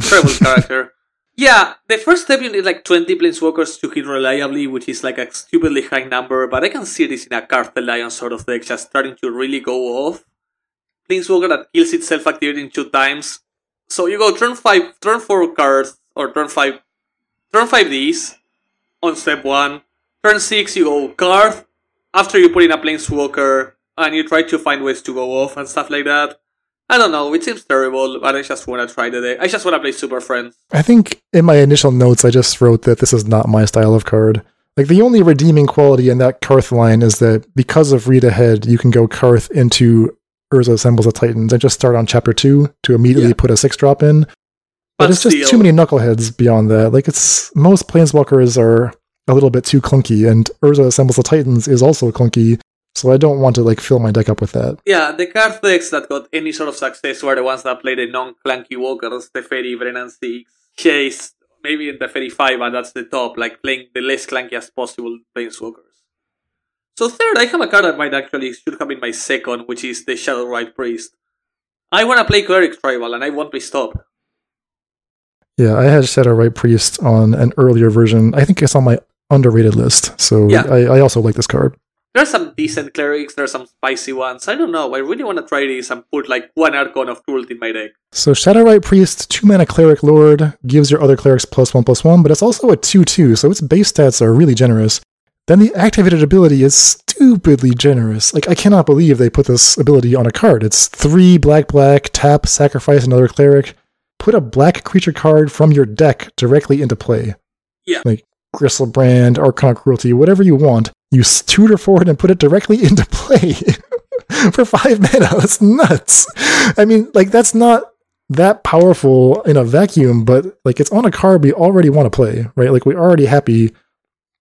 Terrible character. Yeah, the first step you need like 20 planeswalkers to hit reliably, which is like a stupidly high number, but I can see this in a Cartel Lion sort of deck just starting to really go off. Planeswalker that kills itself activating two times. So you go turn 5, turn 4 cards, or turn 5, turn 5 these on step 1. Turn 6 you go card, after you put in a planeswalker, and you try to find ways to go off and stuff like that. I don't know, it seems terrible, but I just wanna try the deck. I just wanna play Super Friends. I think in my initial notes, I just wrote that this is not my style of card. Like the only redeeming quality in that Karth line is that because of read ahead, you can go Karth into Urza Assembles the Titans and just start on chapter two to immediately Yeah. put a six drop in. But, But it's just too many knuckleheads beyond that. Like it's most planeswalkers are a little bit too clunky, and Urza Assembles the Titans is also clunky. So I don't want to like fill my deck up with that. Yeah, the card decks that got any sort of success were the ones that played the non-clunky walkers, Teferi, Brennan 6, Chase, maybe in Teferi 5, and that's the top, like playing the less clunky as possible planeswalkers. So third, I have a card that might actually should have been my second, which is the Shadow Rite Priest. I wanna play Cleric Tribal, and I won't be stopped. Yeah, I had Shadow-Rite Priest on an earlier version. I think it's on my underrated list. So Yeah. I, I also like this card. There's some decent clerics, there's some spicy ones. I don't know. I really want to try this and put like one Archon of Cruelty in my deck. So Shadowrite Priest, two mana cleric lord, gives your other clerics plus one plus one, but it's also a two two, so its base stats are really generous. Then the activated ability is stupidly generous. Like I cannot believe they put this ability on a card. It's three black black, tap, sacrifice another cleric, put a black creature card from your deck directly into play. Yeah. Like Griselbrand, Archon of Cruelty, whatever you want. You tutor for it and put it directly into play for five mana. That's nuts. I mean, like that's not that powerful in a vacuum, but like it's on a card we already want to play, right? Like we're already happy,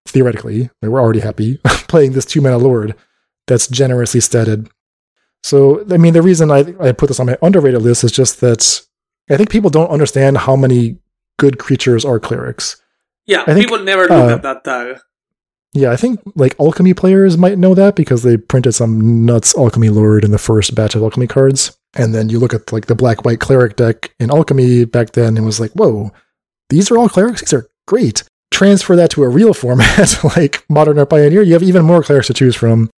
theoretically, like, we're already happy playing this two mana lord that's generously statted. So, I mean, the reason I, I put this on my underrated list is just that I think people don't understand how many good creatures are clerics. Yeah, I think, people never look uh, at that tag. Yeah, I think like alchemy players might know that because they printed some nuts alchemy lord in the first batch of alchemy cards. And then you look at like the black white cleric deck in alchemy back then and was like, whoa, these are all clerics? These are great. Transfer that to a real format like modern or pioneer, you have even more clerics to choose from.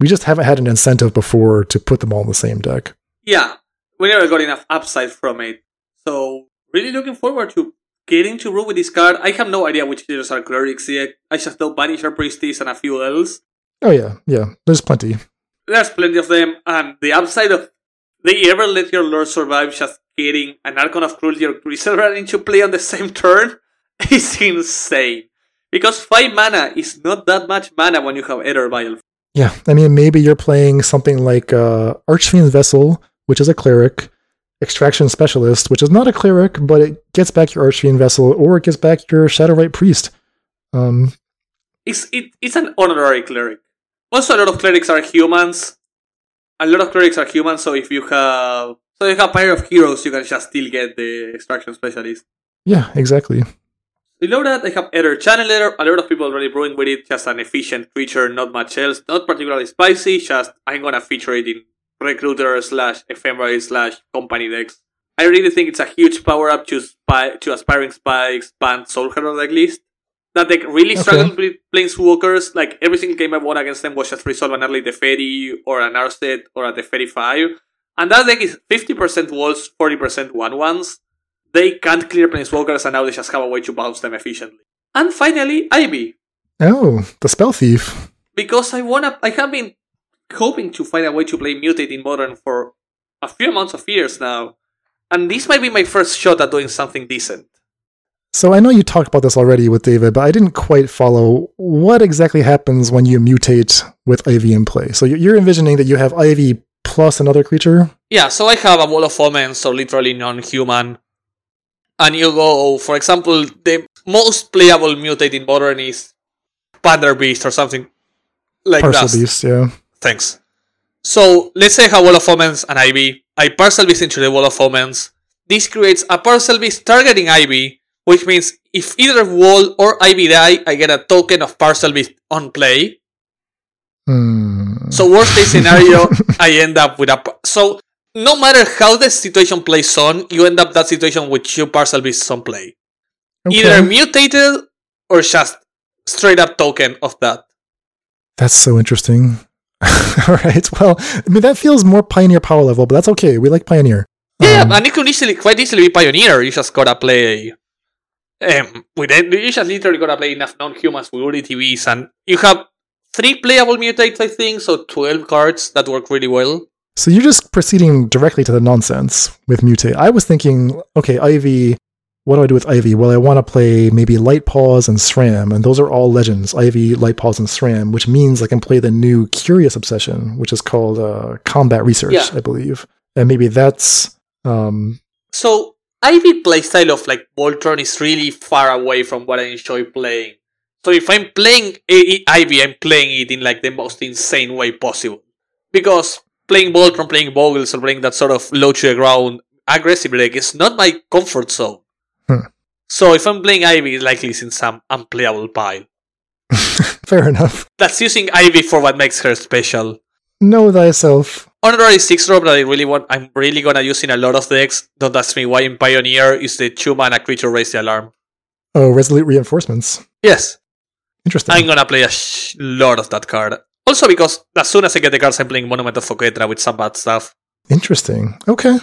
We just haven't had an incentive before to put them all in the same deck. Yeah, we never got enough upside from it. So, really looking forward to getting to room with this card. I have no idea which creatures are clerics yet. I just know Banisher Priestess and a few else. Oh yeah, yeah. There's plenty. There's plenty of them, and the upside of they ever let your lord survive just getting an Archon of Cruelty or Griselbrand into play on the same turn is insane. Because 5 mana is not that much mana when you have Aether Vial. Yeah, I mean, maybe you're playing something like uh, Archfiend's Vessel, which is a cleric, Extraction Specialist, which is not a cleric, but it gets back your Archfiend Vessel, or it gets back your Shadowrite Priest. Um, It's, it, it's an honorary cleric. Also, a lot of clerics are humans. A lot of clerics are humans, so if you have. So if you have Pyre of Heroes, you can just still get the Extraction Specialist. yeah, exactly. Below that, I have Aether Channeler. A lot of people already brewing with it. Just an efficient creature, not much else. Not particularly spicy. Just I'm gonna feature it in Recruiter slash Ephemerate slash Company decks. I really think it's a huge power up to spy to aspiring spikes, Bant Soul Herald deck list. That deck really Okay. struggled with Planeswalkers. Like every single game I won against them was just resolve an early Teferi or an Arset or a Teferi 5. And that deck is 50% walls, 40% 1 ones. They can't clear Planeswalkers and now they just have a way to bounce them efficiently. And finally, Ivy. Oh, the Spell Thief. Because I wanna I have been hoping to find a way to play Mutate in Modern for a few months of years now. And this might be my first shot at doing something decent. So I know you talked about this already with David, but I didn't quite follow what exactly happens when you mutate with Ivy in play. So you're envisioning that you have Ivy plus another creature? Yeah, so I have a wall of omens, so literally non-human. And you go, for example, the most playable mutate in modern is Panther Beast or something like Parcel that. Beast, yeah. Thanks. So let's say I have Wall of Omens and Ivy. I Parcel Beast into the Wall of Omens. This creates a Parcel Beast targeting Ivy, which means if either Wall or Ivy die, I get a token of Parcel Beast on play. Hmm. So worst case scenario, I end up with a. So no matter how the situation plays on, you end up that situation with two Parcel Beasts on play. Okay. Either mutated or just straight up token of that. That's so interesting. All right. Well, I mean, that feels more Pioneer power level, but that's okay. We like Pioneer. Yeah, Um, and it could easily, quite easily be Pioneer. You just gotta play. Um, with it, you just literally gotta play enough non-humans with early TVs, and you have three playable mutates, I think, so twelve cards that work really well. So you're just proceeding directly to the nonsense with Mutate. I was thinking, okay, Ivy, what do I do with Ivy? Well, I want to play maybe Light Paws and SRAM, and those are all legends Ivy, Light Paws, and SRAM, which means I can play the new Curious Obsession, which is called uh, Combat Research, Yeah. I believe. And maybe that's. Um, So Ivy playstyle of like Voltron is really far away from what I enjoy playing. So if I'm playing A- Ivy, I'm playing it in like the most insane way possible. Because playing Voltron, playing Bogles, or playing that sort of low to the ground aggressive deck is not my comfort zone. Hmm. So if I'm playing Ivy, it's likely in some unplayable pile. fair enough. That's using Ivy for what makes her special. Know thyself. Honorary six drop that I really want. I'm really gonna use in a lot of decks. Don't ask me why in Pioneer is the two mana creature raise the alarm. Oh, Resolute Reinforcements. Yes, Interesting. I'm gonna play a sh- lot of that card. Also because as soon as I get the cards, I'm playing Monument of Oketra with some bad stuff. Interesting. Okay.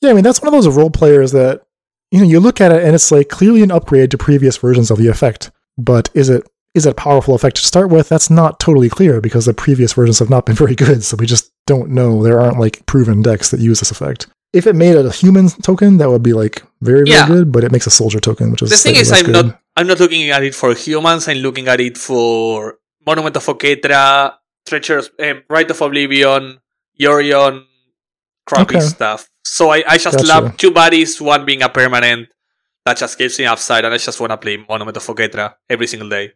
Yeah, I mean that's one of those role players that you know you look at it and it's like clearly an upgrade to previous versions of the effect. But is it is it a powerful effect to start with? That's not totally clear because the previous versions have not been very good, so we just don't know. There aren't like proven decks that use this effect. If it made it a human token, that would be like very very Yeah. good. But it makes a soldier token, which is The thing is, I'm good. not I'm not looking at it for humans. I'm looking at it for Monument of Oketra, Treacherous, um, Rite of Oblivion, Yorion, crappy Okay. stuff. So I, I just Gotcha. love two bodies, one being a permanent that just gives me upside, and I just want to play Monument of Oketra every single day.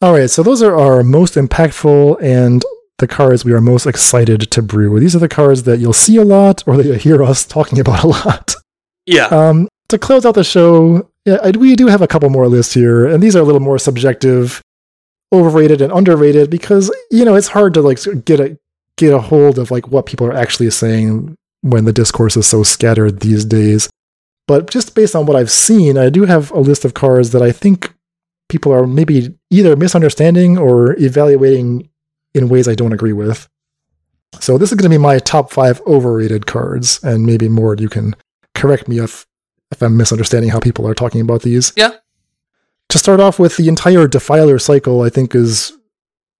All right, so those are our most impactful and the cards we are most excited to brew. These are the cards that you'll see a lot or that you'll hear us talking about a lot. Yeah. Um, to close out the show, yeah, I, we do have a couple more lists here, and these are a little more subjective, overrated and underrated because you know it's hard to like get a get a hold of like what people are actually saying when the discourse is so scattered these days. But just based on what I've seen, I do have a list of cards that I think people are maybe either misunderstanding or evaluating in ways I don't agree with. So this is going to be my top five overrated cards, and maybe more. You can correct me if if I'm misunderstanding how people are talking about these. Yeah. To start off with, the entire Defiler cycle, I think, is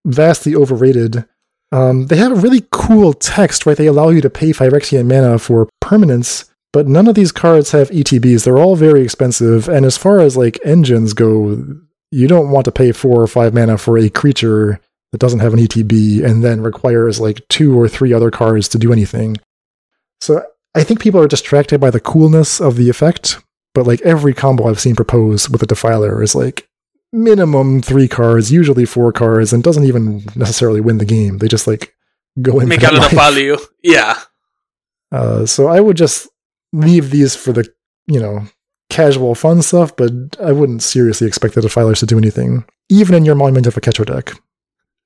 vastly overrated. Um, they have a really cool text, right? They allow you to pay Phyrexian mana for permanents, but none of these cards have ETBs. They're all very expensive, and as far as like engines go, you don't want to pay four or five mana for a creature that doesn't have an ETB and then requires like two or three other cards to do anything. So I think people are distracted by the coolness of the effect, but like every combo I've seen proposed with a Defiler is like minimum three cards, usually four cards, and doesn't even necessarily win the game. They just like go in Make a lot of life. value. Yeah. Uh, so I would just leave these for the you know casual fun stuff, but I wouldn't seriously expect the Defilers to do anything, even in your Monument of a Catcher deck.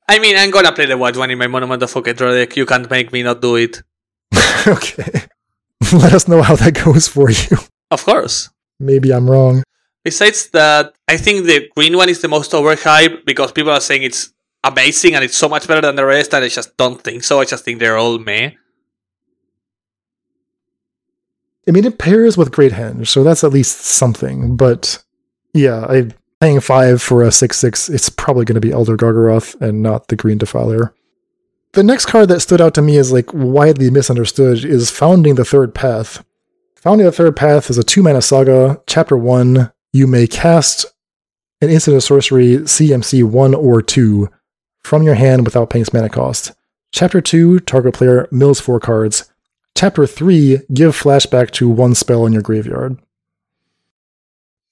I mean, I'm gonna play the white one in my Monument of Oketra deck. You can't make me not do it. okay. Let us know how that goes for you. Of course. Maybe I'm wrong. Besides that, I think the green one is the most overhyped because people are saying it's amazing and it's so much better than the rest, and I just don't think so. I just think they're all meh. I mean, it pairs with Great Henge, so that's at least something. But yeah, I paying five for a six six. It's probably going to be Elder Gargaroth and not the Green Defiler. The next card that stood out to me as like widely misunderstood is Founding the Third Path. Founding the Third Path is a two mana saga, chapter one. You may cast an instant of sorcery CMC 1 or 2 from your hand without paying its mana cost. Chapter 2, target player mills 4 cards. Chapter 3, give flashback to one spell in your graveyard.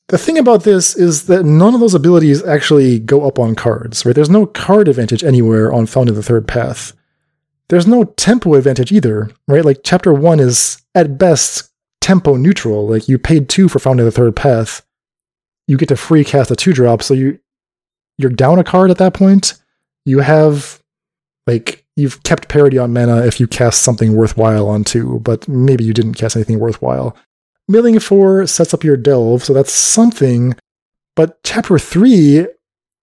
The thing about this is that none of those abilities actually go up on cards, right? There's no card advantage anywhere on Founding the Third Path. There's no tempo advantage either, right? Like chapter 1 is at best tempo neutral. Like you paid 2 for Founding the Third Path. You get to free cast a 2 drop, so you you're down a card at that point. You have like you've kept parity on mana if you cast something worthwhile on 2, but maybe you didn't cast anything worthwhile. Milling 4 sets up your delve, so that's something. But chapter 3,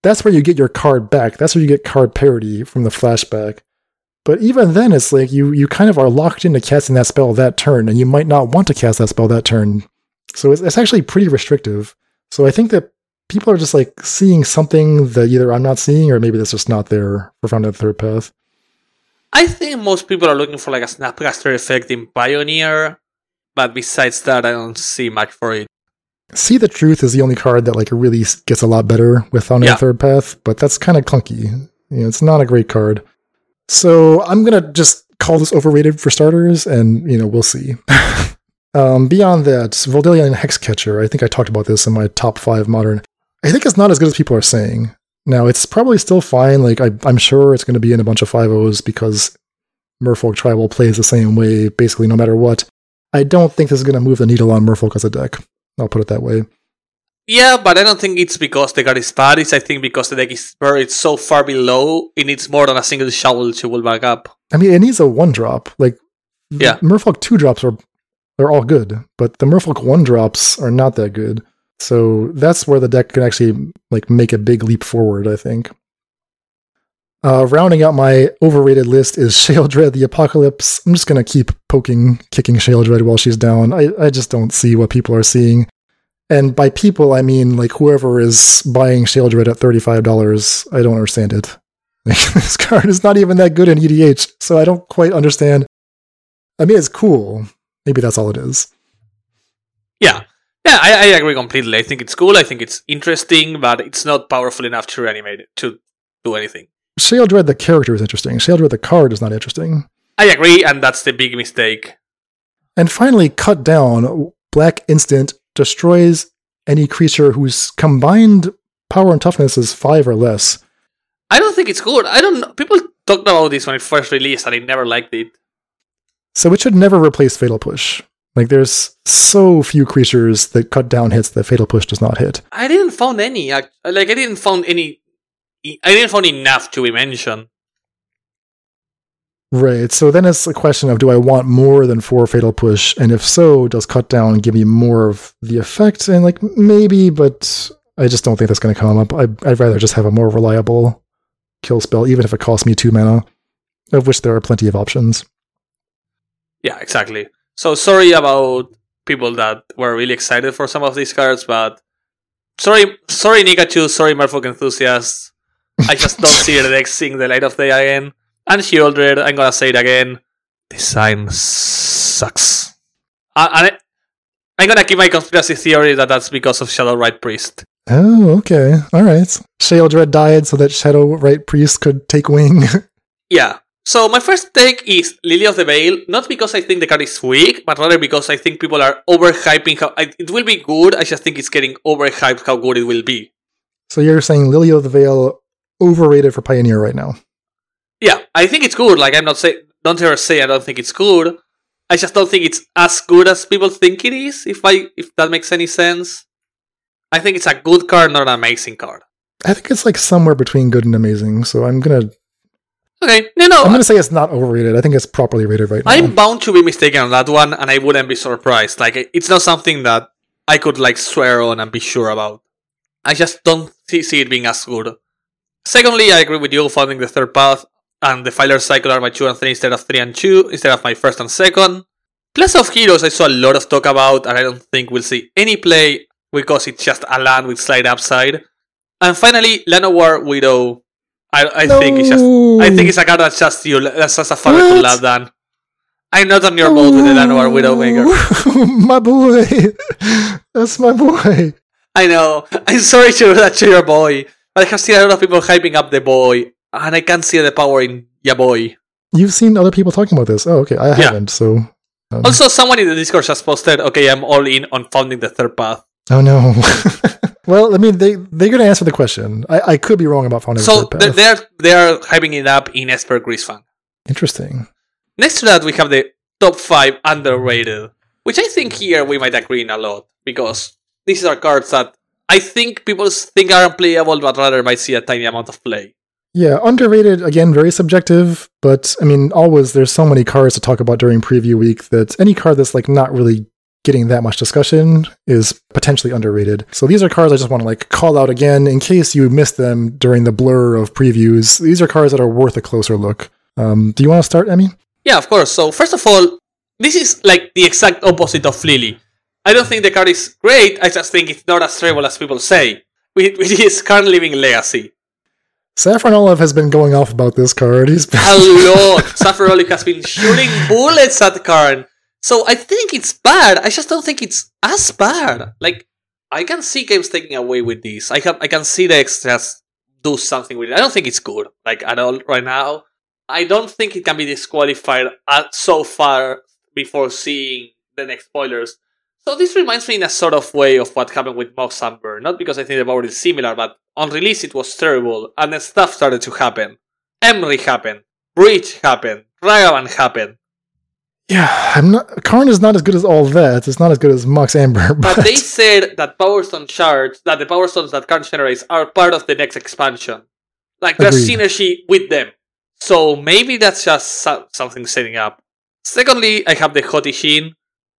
that's where you get your card back. That's where you get card parity from the flashback. But even then, it's like you you kind of are locked into casting that spell that turn, and you might not want to cast that spell that turn. So it's, it's actually pretty restrictive. So I think that people are just like seeing something that either I'm not seeing, or maybe that's just not there for Founding the Third Path. I think most people are looking for like a Snapcaster effect in Pioneer, but besides that, I don't see much for it. See the Truth is the only card that like really gets a lot better with Founding Yeah. Third Path, but that's kind of clunky. You know, it's not a great card. So I'm gonna just call this overrated for starters, and you know we'll see. um, beyond that, Vodalian Hexcatcher. I think I talked about this in my top five modern. I think it's not as good as people are saying. Now it's probably still fine. Like I, I'm sure it's going to be in a bunch of five O's because Merfolk Tribal plays the same way, basically no matter what. I don't think this is going to move the needle on Merfolk as a deck. I'll put it that way. Yeah, but I don't think it's because the card is bad. It's I think because the deck is buried so far below, it needs more than a single shovel to pull back up. I mean, it needs a one drop. Like, Yeah. Merfolk two drops are they're all good, but the Merfolk one drops are not that good. So that's where the deck can actually like make a big leap forward. I think. Uh, rounding out my overrated list is Sheoldred the Apocalypse. I'm just gonna keep poking, kicking Sheoldred while she's down. I, I just don't see what people are seeing. And by people, I mean like whoever is buying Sheoldred at $35. I don't understand it. This card is not even that good in EDH, so I don't quite understand. I mean, it's cool. Maybe that's all it is. Yeah. Yeah, I, I agree completely. I think it's cool. I think it's interesting, but it's not powerful enough to reanimate it, to do anything. Sheoldred, the character, is interesting. Sheoldred, the card, is not interesting. I agree, and that's the big mistake. And finally, cut down. Black Instant destroys any creature whose combined power and toughness is five or less. I don't think it's good. I don't know. People talked about this when it first released, and I never liked it. So it should never replace Fatal Push. Like, there's so few creatures that cut down hits that Fatal Push does not hit. I didn't found any. I, like I didn't found any. I didn't find enough to mention. Right. So then it's a question of do I want more than four Fatal Push? And if so, does cut down give me more of the effect? And like maybe, but I just don't think that's going to come up. I, I'd rather just have a more reliable kill spell, even if it costs me two mana, of which there are plenty of options. Yeah, exactly. So sorry about people that were really excited for some of these cards, but sorry, sorry, Nikachu, sorry, Merfolk enthusiasts. I just don't see the deck seeing the light of day again. And Sheoldred, I'm gonna say it again. Design sucks. And I, I'm gonna keep my conspiracy theory that that's because of Shadow-Rite Priest. Oh, okay. All right. Sheoldred died so that Shadow-Rite Priest could take wing. Yeah. So my first take is Lily of the Veil, not because I think the card is weak, but rather because I think people are overhyping how I, it will be good. I just think it's getting overhyped how good it will be. so you're saying Lily of the Veil overrated for Pioneer right now? Yeah, I think it's good. Like I'm not say don't ever say I don't think it's good. I just don't think it's as good as people think it is. If I if that makes any sense, I think it's a good card, not an amazing card. I think it's like somewhere between good and amazing. So I'm gonna Okay, no, no, I'm gonna say it's not overrated. I think it's properly rated right now. I'm bound to be mistaken on that one, and I wouldn't be surprised. Like, it's not something that I could like swear on and be sure about. I just don't see, it being as good. Secondly, I agree with you founding the third path and Defiler cycle are my two and three instead of three and two instead of my first and second. Plaza of Heroes, I saw a lot of talk about, and I don't think we'll see any play because it's just a land with slight upside. And finally, Llanowar Widow. I, I think it's just I think it's a card that's just you. That's just a fun to love than. I'm not on your boat with the Llanowar Widowmaker. my boy. That's my boy. I know. I'm sorry to do that to your boy, but I have seen a lot of people hyping up the boy, and I can't see the power in your boy. You've seen other people talking about this. Oh, okay. I haven't. So. Um, Also, someone in the Discord just posted, okay, I'm all in on founding the third path. oh no. well, I mean, they they're going to answer the question. I, I could be wrong about finding So the th- third path. they're they're hyping it up in Esper Greasefang. Interesting. Next to that, we have the top five underrated, which I think here we might agree in a lot because these are cards that I think people think are unplayable, but rather might see a tiny amount of play. Yeah, underrated again, very subjective. But I mean, always there's so many cards to talk about during preview week that any card that's like not really getting that much discussion is potentially underrated. So these are cards I just want to like call out again in case you missed them during the blur of previews. These are cards that are worth a closer look. Um, do you want to start, Emmy? Yeah, of course. So first of all, this is like the exact opposite of Lily. I don't think the card is great. I just think it's not as terrible as people say, which is Karn Living Legacy. Saffron Olive has been going off about this card. He's been A lot. SaffronOlive has been shooting bullets at Karn. So I think it's bad. I just don't think it's as bad. Like I can see games taking away with this. I can I can see the extras do something with it. I don't think it's good like at all right now. I don't think it can be disqualified at so far before seeing the next spoilers. So this reminds me in a sort of way of what happened with Mox Amber. Not because I think the power is similar, but on release it was terrible, and then stuff started to happen. Emry happened, Breach happened, Ragavan happened. Yeah. I'm not. Karn is not as good as all that. It's not as good as Mox Amber. But, But they said that Power Stone shards, that the Power Stones that Karn generates are part of the next expansion. Like there's Agreed. synergy with them. So maybe that's just so- something setting up. Secondly, I have the Haughty Djinn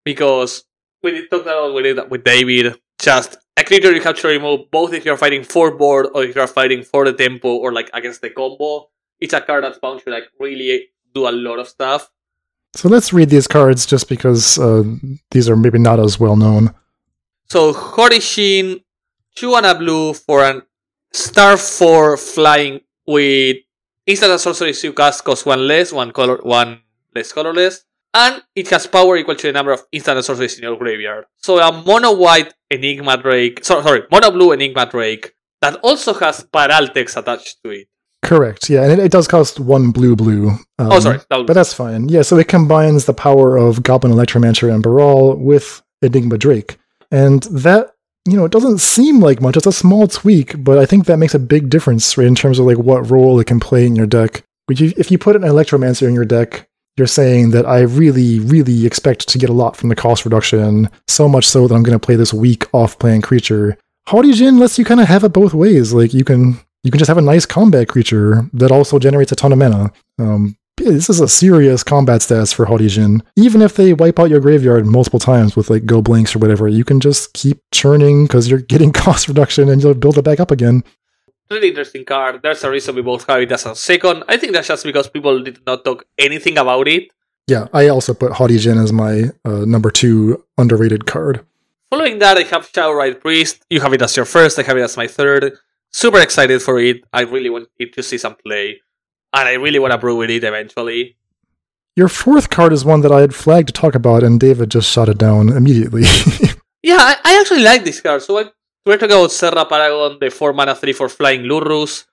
because we did talk about with it with David. Just a creature you have to remove both if you're fighting for board or if you're fighting for the tempo or like against the combo. It's a card that's bound to like really do a lot of stuff. So let's read these cards just because uh, these are maybe not as well known. So Haughty Djinn, two and a blue for an star four flying with instant and sorcery you cast cost one less, one color one less colorless. And it has power equal to the number of instant and sorceries in your graveyard. So a mono white Enigma Drake sorry, sorry, mono blue Enigma Drake that also has Paraltex attached to it. Correct. Yeah, and it, it does cost one blue blue. Um, Oh sorry, that But that's fine. Yeah, so it combines the power of Goblin Electromancer and Baral with Enigma Drake. And that, you know, it doesn't seem like much. It's a small tweak, but I think that makes a big difference right, in terms of like what role it can play in your deck. Which you, if you put an Electromancer in your deck, you're saying that I really, really expect to get a lot from the cost reduction, so much so that I'm going to play this weak off-plan creature. Haughty Djinn lets you kind of have it both ways. Like you can you can just have a nice combat creature that also generates a ton of mana. Um, this is a serious combat stats for Haughty Djinn. Even if they wipe out your graveyard multiple times with like go blinks or whatever, you can just keep churning because you're getting cost reduction and you'll build it back up again. Really interesting card. There's a reason we both have it as a second. I think that's just because people did not talk anything about it. Yeah, I also put Haughty Djinn as my uh, number two underrated card. Following that, I have Shadowrite Priest. You have it as your first, I have it as my third. Super excited for it. I really want it to see some play. And I really want to brew with it eventually. Your fourth card is one that I had flagged to talk about, and David just shot it down immediately. Yeah, I, I actually like this card. So I, we're talking about Serra Paragon, the 4 mana 3 for flying Lurrus.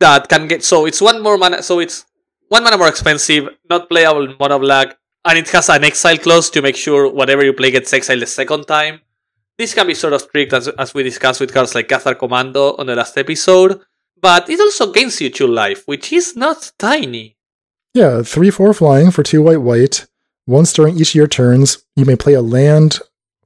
That can get. So it's one more mana. So it's one mana more expensive, not playable in mono black. And it has an exile clause to make sure whatever you play gets exiled the second time. This can be sort of tricked as, as we discussed with cards like Cathar Commando on the last episode. But it also gains you 2 life, which is not tiny. Yeah, 3 4 flying for 2 white white. Once during each of your turns, you may play a land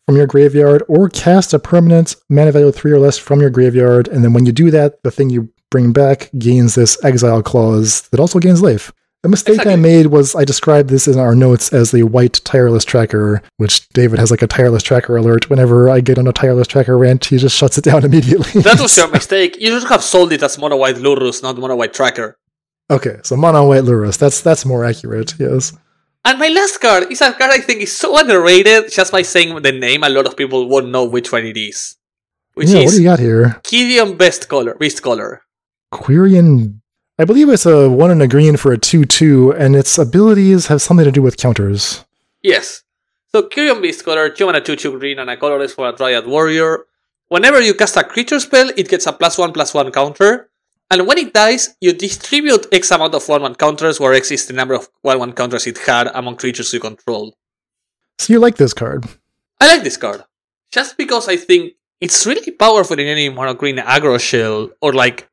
from your graveyard or cast a permanent mana value 3 or less from your graveyard. And then when you do that, the thing you bring back gains this exile clause that also gains life. The mistake I made was I described this in our notes as the white tireless tracker, which David has like a tireless tracker alert. Whenever I get on a tireless tracker rant, he just shuts it down immediately. That was your mistake. You should have sold it as mono white Lurrus, not mono white Tracker. okay, so mono white Lurrus. That's that's more accurate, yes. And my last card is a card I think is so underrated. Just by saying the name, a lot of people won't know which one it is. Which yeah, what do you got here? Gideon Best Color, Beast Color. Quirion. I believe it's a one and a green for a two-two, and its abilities have something to do with counters. Yes. So Quirion Beastcaller, 2 mana 2 2 green and a colorless for a Dryad Warrior. Whenever you cast a creature spell, it gets a plus one plus one counter. And when it dies, you distribute X amount of 1 1 counters, where X is the number of 1 1 counters it had among creatures you control. So you like this card? I like this card. Just because I think it's really powerful in any mono green aggro shell, or like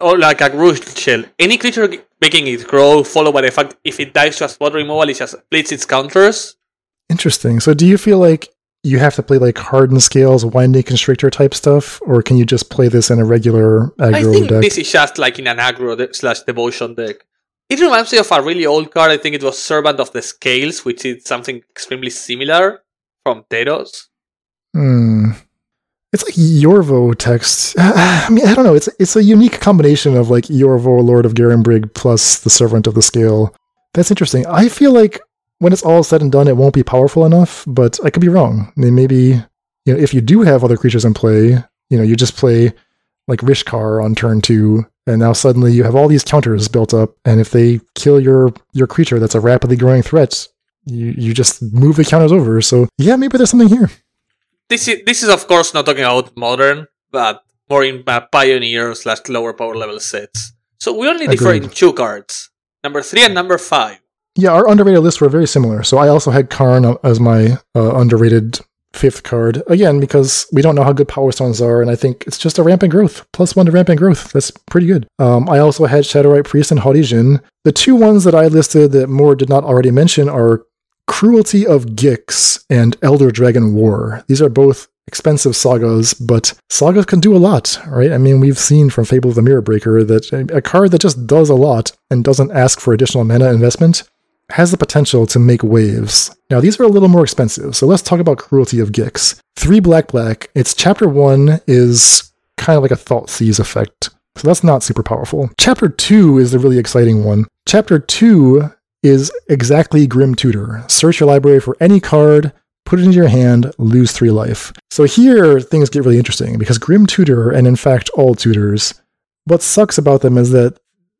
or like a root shell. Any creature making it grow, followed by the fact if it dies to a spot removal, it just splits its counters. Interesting. So do you feel like you have to play like hardened scales, winding constrictor type stuff, or can you just play this in a regular aggro I think deck? this is just like in an aggro de- slash devotion deck. It reminds me of a really old card. I think it was Servant of the Scales, which is something extremely similar from Theros. Hmm. It's like Yorvo text. I mean, I don't know. It's it's a unique combination of like Yorvo, Lord of Garenbrig, plus the Servant of the Scale. That's interesting. I feel like when it's all said and done, it won't be powerful enough, but I could be wrong. I mean, maybe you know if you do have other creatures in play, you know, you just play like Rishkar on turn two, and now suddenly you have all these counters built up, and if they kill your your creature that's a rapidly growing threat, you you just move the counters over. So yeah, maybe there's something here. This is this is of course not talking about modern, but more in uh, pioneer slash lower power level sets. So we only differ Agreed. in two cards, number three and number five. Yeah, our underrated lists were very similar. So I also had Karn as my uh, underrated fifth card again because we don't know how good Power Stones are, and I think it's just a rampant growth plus one to rampant growth. That's pretty good. Um, I also had Shadowrite Priest and Haughty Djinn. The two ones that I listed that Moore did not already mention are Cruelty of Gix and Elder Dragon War. These are both expensive sagas, but sagas can do a lot, right? I mean, we've seen from Fable of the Mirror Breaker that a- card that just does a lot and doesn't ask for additional mana investment has the potential to make waves. Now, these are a little more expensive, so let's talk about Cruelty of Gix. Three black black. Its chapter one is kind of like a Thought Seize effect, so that's not super powerful. Chapter two is the really exciting one. Chapter two is exactly Grim Tutor. Search your library for any card, put it into your hand, lose three life. So here things get really interesting because Grim Tutor, and in fact all tutors, what sucks about them is that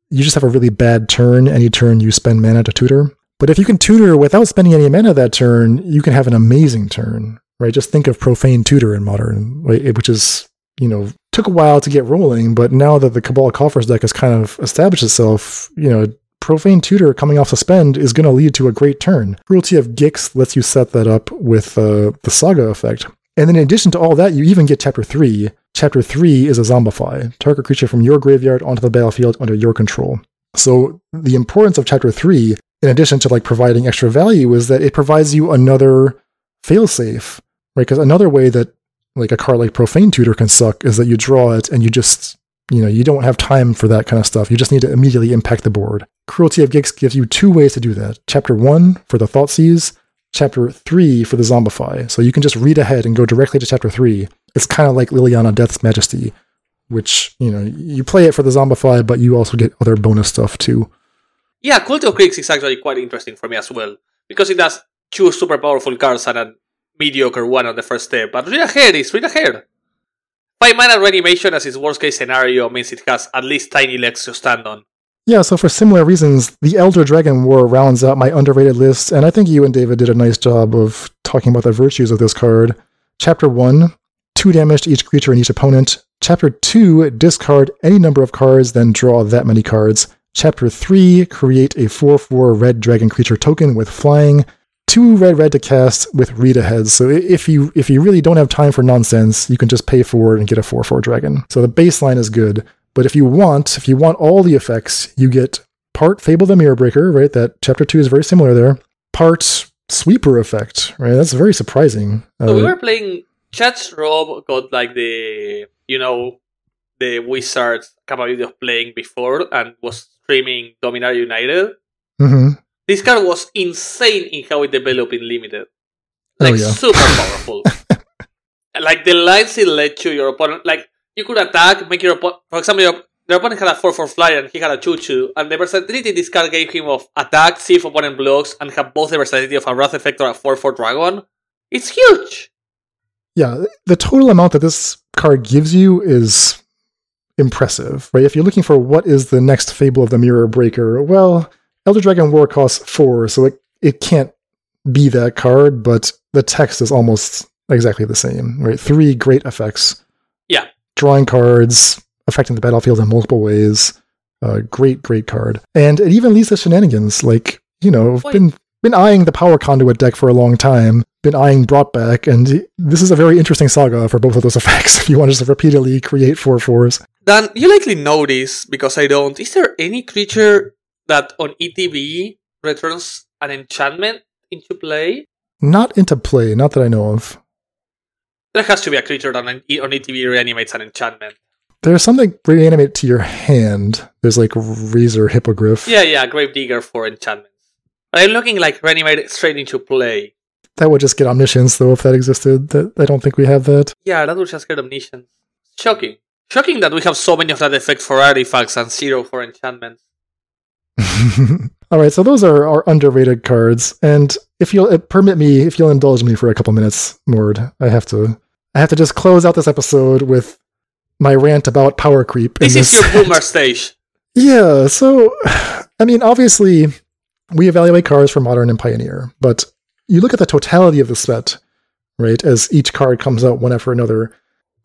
you just have a really bad turn any turn you spend mana to tutor. But if you can tutor without spending any mana that turn, you can have an amazing turn, right? Just think of Profane Tutor in Modern, which is, you know, took a while to get rolling, but now that the Cabal Coffers deck has kind of established itself, you know, Profane Tutor coming off suspend is going to lead to a great turn. Cruelty of Gix lets you set that up with uh, the Saga effect. And then in addition to all that, you even get Chapter 3. Chapter 3 is a Zombify. Target creature from your graveyard onto the battlefield under your control. So the importance of Chapter 3, in addition to like providing extra value, is that it provides you another failsafe, right? Because another way that like a card like Profane Tutor can suck is that you draw it and you just, you know, you don't have time for that kind of stuff. You just need to immediately impact the board. Cruelty of Gix gives you two ways to do that. Chapter 1 for the Thought Seize, Chapter 3 for the Zombify. So you can just read ahead and go directly to Chapter 3. It's kind of like Liliana Death's Majesty, which, you know, you play it for the Zombify, but you also get other bonus stuff too. Yeah, Cruelty of Gix is actually quite interesting for me as well because it has two super powerful cards and a mediocre one on the first step. But read ahead is read ahead. Five mana reanimation as its worst case scenario means it has at least tiny legs to stand on. Yeah, so for similar reasons, the Elder Dragon War rounds out my underrated list, and I think you and David did a nice job of talking about the virtues of this card. Chapter 1, 2 damage to each creature and each opponent. Chapter 2, discard any number of cards, then draw that many cards. Chapter 3, create a 4 4 red dragon creature token with flying. Two red red to cast with read ahead. So if you if you really don't have time for nonsense, you can just pay for it and get a 4 4 dragon. So the baseline is good. But if you want, if you want all the effects, you get part Fable the Mirror Breaker, right? That chapter two is very similar there. Part Sweeper effect, right? That's very surprising. So we Uh, were playing Chat's Rob got like the you know the wizard's capability of playing before and was streaming Dominaria United. mhm. This card was insane in how it developed in limited. Oh, Like yeah. super powerful. like the lines it led to your opponent like you could attack, make your opponent for example your, your opponent had a 4 4 flyer and he had a 2 2, and the versatility this card gave him of attack, see if opponent blocks, and have both the versatility of a Wrath Effect or a 4 4 dragon. It's huge! Yeah, the total amount that this card gives you is impressive, right? If you're looking for what is the next Fable of the Mirror Breaker, well, Elder Dragon War costs four, so it, it can't be that card, but the text is almost exactly the same, right? Three great effects Yeah. Drawing cards, affecting the battlefield in multiple ways. Uh, great, great card. And it even leads to shenanigans. Like, you know, Wait. been been eyeing the power conduit deck for a long time. Been eyeing brought back, and this is a very interesting saga for both of those effects. If you want to just repeatedly create four fours, Dan, you likely know this because I don't. Is there any creature that on ETB returns an enchantment into play? not into play, not that I know of. There has to be a creature that on on ETB reanimates an enchantment. There's something reanimate to your hand. There's like Razor Hippogriff. Yeah, yeah, Gravedigger for enchantments. I'm looking like reanimate straight into play. That would just get omniscience, though, if that existed. That I don't think we have that. Yeah, that would just get omniscience. Shocking. Shocking that we have so many of that effect for artifacts and zero for enchantments. All right, so those are our underrated cards, and if you'll uh, permit me, if you'll indulge me for a couple minutes, Mord, I have to, I have to just close out this episode with my rant about power creep. in This is your boomer stage. Yeah, so I mean, obviously, we evaluate cards for modern and pioneer, but you look at the totality of the set, right? As each card comes out one after another,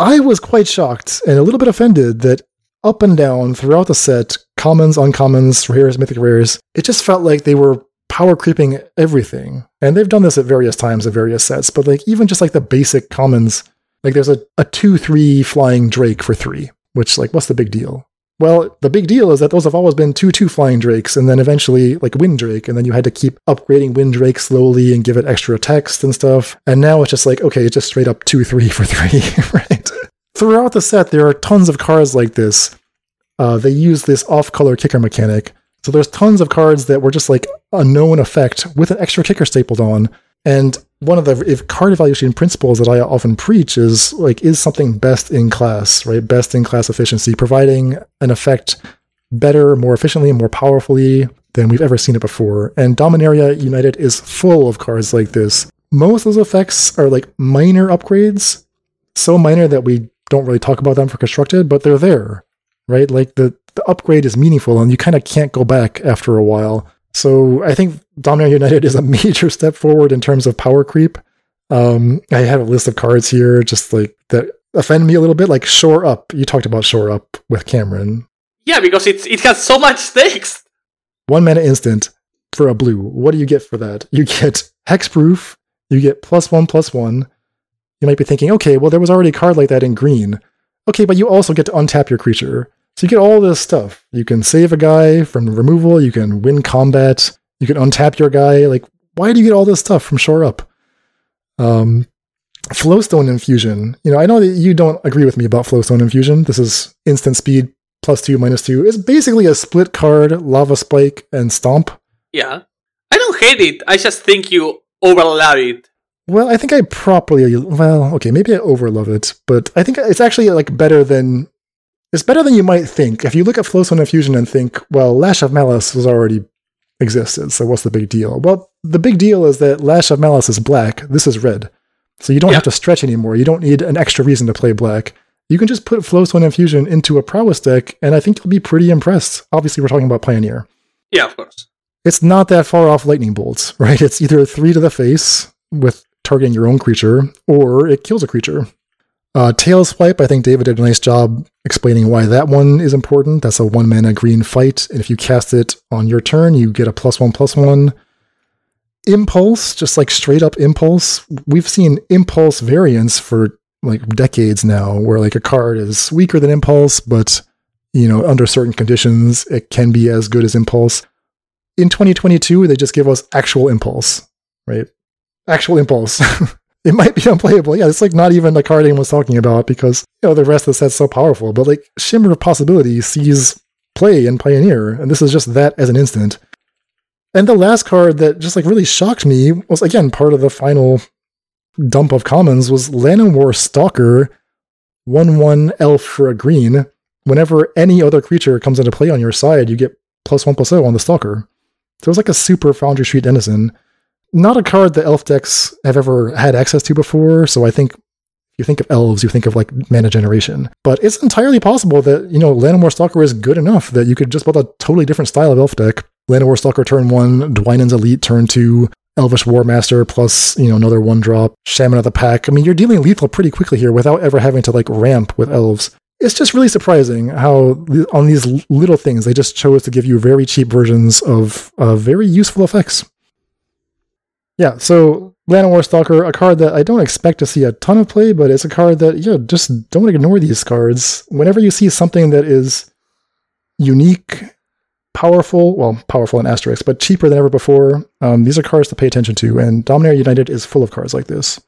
I was quite shocked and a little bit offended that up and down throughout the set, commons, uncommons, rares, mythic rares, it just felt like they were power creeping everything. And they've done this at various times at various sets, but like even just like the basic commons, like there's a, a 2 3 flying Drake for 3, which, like, what's the big deal? Well, the big deal is that those have always been 2 2 flying drakes, and then eventually, like, Wind Drake, and then you had to keep upgrading Wind Drake slowly and give it extra text and stuff. And now it's just like, okay, it's just straight up 2 3 for 3, right? Throughout the set, there are tons of cards like this. Uh, they use this off color kicker mechanic. So there's tons of cards that were just like a known effect with an extra kicker stapled on. And one of the if card evaluation principles that I often preach is like is something best in class, right? Best in class efficiency, providing an effect better, more efficiently, more powerfully than we've ever seen it before. And Dominaria United is full of cards like this. Most of those effects are like minor upgrades, so minor that we don't really talk about them for constructed, but they're there, right? Like the, the upgrade is meaningful and you kind of can't go back after a while. So I think Dominaria United is a major step forward in terms of power creep. Um, I have a list of cards here just like that offend me a little bit, like Shore Up. You talked about Shore Up with Cameron. Yeah, because it's, it has so much stakes. One mana instant for a blue. What do you get for that? You get hexproof, you get plus one plus one. You might be thinking, okay, well, there was already a card like that in green. Okay, but you also get to untap your creature. So you get all this stuff. You can save a guy from removal, you can win combat, you can untap your guy. Like, why do you get all this stuff from Shore Up? Um, Flowstone Infusion. You know, I know that you don't agree with me about Flowstone Infusion. This is instant speed plus two, minus two. It's basically a split card, Lava Spike, and Stomp. Yeah. I don't hate it. I just think you overlap it. Well, I think I properly well, okay, maybe I overlove it, but I think it's actually like better than it's better than you might think. If you look at Flowstone Infusion and think, well, Lash of Malice was already existed, so what's the big deal? Well, the big deal is that Lash of Malice is black, this is red. So you don't Yeah. have to stretch anymore. You don't need an extra reason to play black. You can just put Flowstone Infusion into a prowess deck, and I think you'll be pretty impressed. Obviously, we're talking about Pioneer Yeah, of course. it's not that far off lightning bolts, right? It's either three to the face with targeting your own creature, or it kills a creature. Uh, tail swipe, I think David did a nice job explaining why that one is important. That's a one mana green fight, and if you cast it on your turn, you get a plus one plus one. Impulse, just like straight up impulse. We've seen impulse variants for like decades now, where like a card is weaker than impulse, but you know, under certain conditions, it can be as good as impulse in 2022 they just give us actual impulse right actual impulse it might be unplayable yeah it's like not even the card anyone's talking about because you know the rest of the set's so powerful but like shimmer of possibility sees play and pioneer and this is just that as an instant and the last card that just like really shocked me was again part of the final dump of commons was Llanowar Stalker 1 1 elf for a green. Whenever any other creature comes into play on your side, you get plus 1 plus 0 on the Stalker. So it was like a super Foundry Street Denizen. Not a card that elf decks have ever had access to before, so I think you think of elves, you think of like mana generation. But it's entirely possible that, you know, Llanowar Stalker is good enough that you could just build a totally different style of elf deck. Llanowar Stalker turn one, Dwynen's Elite turn two, Elvish Warmaster plus, you know, another one drop, Shaman of the Pack. I mean, you're dealing lethal pretty quickly here without ever having to like ramp with elves. It's just really surprising how on these little things they just chose to give you very cheap versions of uh, very useful effects. Yeah, so Llanowar Stalker, a card that I don't expect to see a ton of play, but it's a card that, yeah, just don't ignore these cards. Whenever you see something that is unique, powerful, well, powerful in asterisk, but cheaper than ever before, um, these are cards to pay attention to, and Dominaria United is full of cards like this.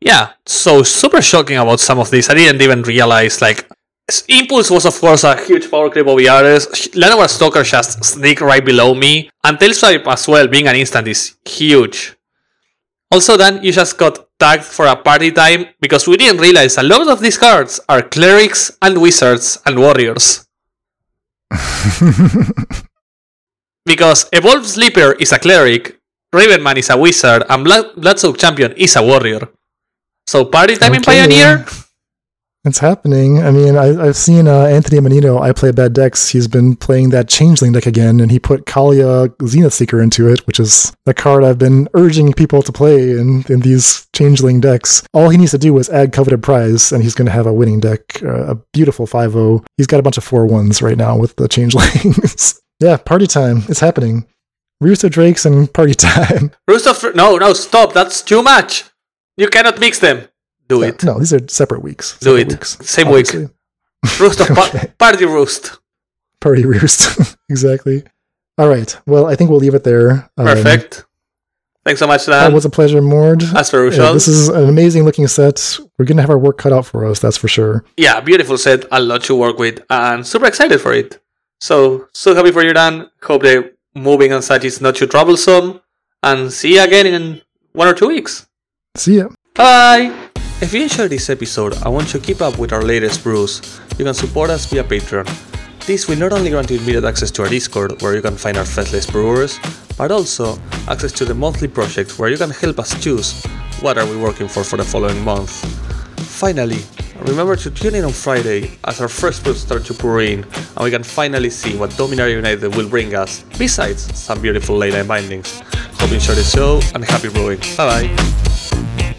Yeah, so super shocking about some of these. I didn't even realize, like, Impulse was of course a huge power creep over Yaris. Llanowar Stalker just sneak right below me, and Tailswipe as well being an instant is huge. Also then, you just got tagged for a party time because we didn't realize a lot of these cards are clerics and wizards and warriors. because Evolved Sleeper is a cleric, Ravenman is a wizard, and Blood- Bloodsoak Champion is a warrior. So party time in Okay. Pioneer? It's happening. I mean, I, I've seen uh, Anthony Menino, I play bad decks. He's been playing that Changeling deck again, and he put Kalia Zenith Seeker into it, which is the card I've been urging people to play in, in these Changeling decks. All he needs to do is add Coveted Prize, and he's going to have a winning deck, uh, a beautiful 5 0. He's got a bunch of 4 1s right now with the Changelings. yeah, party time. It's happening. Roost of Drakes and party time. Roost of no, no, stop. That's too much. You cannot mix them. Do it. No, these are separate weeks. Do Separate it. Weeks, Same week. obviously. Roost of pa- Okay. party roost. party roost. exactly. All right. Well, I think we'll leave it there. Um, Perfect. Thanks so much, That Dan. was a pleasure, Mord. As per Yeah, this is an amazing looking set. We're going to have our work cut out for us, that's for sure. yeah, beautiful set. A lot to work with, and super excited for it. So so happy for you, Dan. Hope the moving and such is not too troublesome. And see you again in one or two weeks. See ya. Bye. If you enjoyed this episode and want you to keep up with our latest brews, you can support us via Patreon. This will not only grant you immediate access to our Discord, where you can find our faithless brewers, but also access to the monthly project where you can help us choose what are we working for for the following month. Finally, remember to tune in on Friday as our first brews start to pour in and we can finally see what Dominaria United will bring us, besides some beautiful leyline bindings. Hope you enjoy the show and happy brewing. Bye bye!